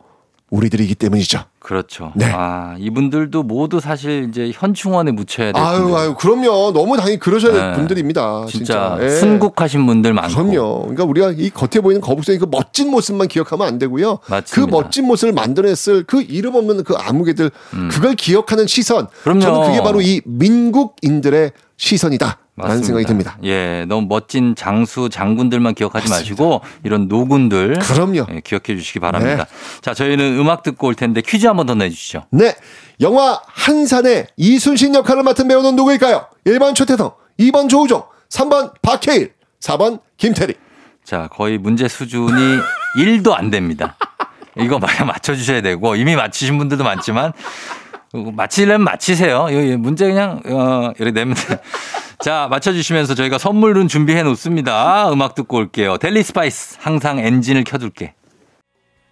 우리들이기 때문이죠. 그렇죠. 네. 아, 이분들도 모두 사실 이제 현충원에 묻혀야 될 아유. 아유, 그럼요. 너무 당연히 그러셔야 될 네. 분들입니다. 진짜, 진짜. 예. 순국하신 분들 많고. 그럼요. 그러니까 우리가 이 겉에 보이는 거북선의 그 멋진 모습만 기억하면 안 되고요. 맞습니다. 그 멋진 모습을 만들어냈을 그 이름 없는 그 아무개들 그걸 기억하는 시선. 음. 그럼요. 저는 그게 바로 이 민국인들의 시선이다. 라는 맞습니다. 생각이 듭니다. 예, 너무 멋진 장수 장군들만 기억하지 마시고 이런 노군들 그럼요. 네. 예, 기억해 주시기 바랍니다. 자, 저희는 음악 듣고 올 텐데 퀴즈 한번 더 내주시죠. 네. 영화 한산의 이순신 역할을 맡은 배우는 누구일까요? 1번 최태성, 2번 조우종, 3번 박해일, 4번 김태리. 자, 거의 문제 수준이 1도 안 됩니다. 이거 맞춰주셔야 되고 이미 맞히신 분들도 많지만 맞히려면 맞히세요. 이거 문제 그냥 어, 이렇게 내면 돼. 자, 맞춰주시면서 저희가 선물은 준비해 놓습니다. 음악 듣고 올게요. 델리 스파이스 항상 엔진을 켜둘게.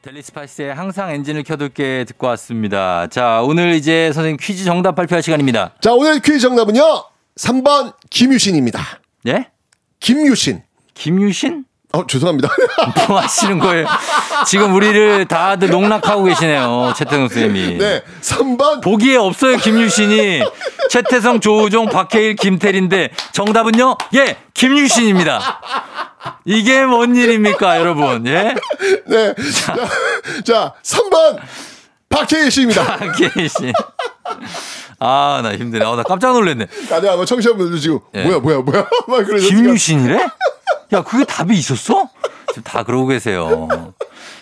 델리 스파이스의 항상 엔진을 켜둘게 듣고 왔습니다. 자, 오늘 이제 선생님 퀴즈 정답 발표할 시간입니다. 자, 오늘 퀴즈 정답은요. 3번 김유신입니다. 예? 김유신. 김유신? 어, 죄송합니다. 뭐 하시는 거예요? 지금 우리를 다들 농락하고 계시네요. 최태성 선생님이. 네. 3번 보기에 없어요, 김유신이. 최태성, 조우종, 박해일, 김태리인데 정답은요? 예, 김유신입니다. 이게 뭔 일입니까, 여러분? 예? 네. 자, 자 3번 박혜일 씨입니다. 박해일 씨. 아, 나 힘드네. 어, 나 깜짝 놀랐네. 다들 아마 청취자분들 지금 예. 뭐야 뭐야 뭐야 막 그러셨어요. 김유신이래? 야, 그게 답이 있었어? 지금 다 그러고 계세요.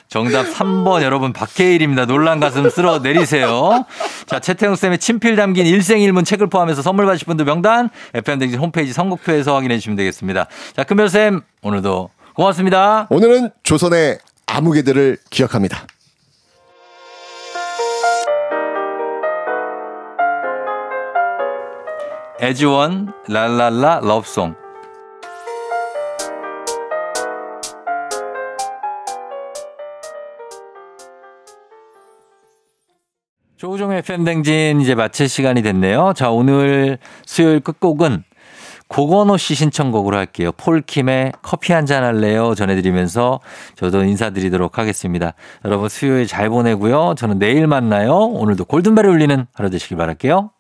정답 3번 여러분 박해일입니다. 놀란 가슴 쓸어 내리세요. 자, 최태웅 쌤의 친필 담긴 일생일문 책을 포함해서 선물 받으실 분들 명단 FM댕진 홈페이지 선곡표에서 확인해 주시면 되겠습니다. 자, 금별 쌤 오늘도 고맙습니다. 오늘은 조선의 아무개들을 기억합니다. 에즈원 랄랄라 러브송 조우종의 팬댕진 이제 마칠 시간이 됐네요. 자, 오늘 수요일 끝곡은 고건호 씨 신청곡으로 할게요. 폴킴의 커피 한 잔 할래요 전해드리면서 저도 인사드리도록 하겠습니다. 여러분 수요일 잘 보내고요. 저는 내일 만나요. 오늘도 골든벨을 울리는 하루 되시길 바랄게요.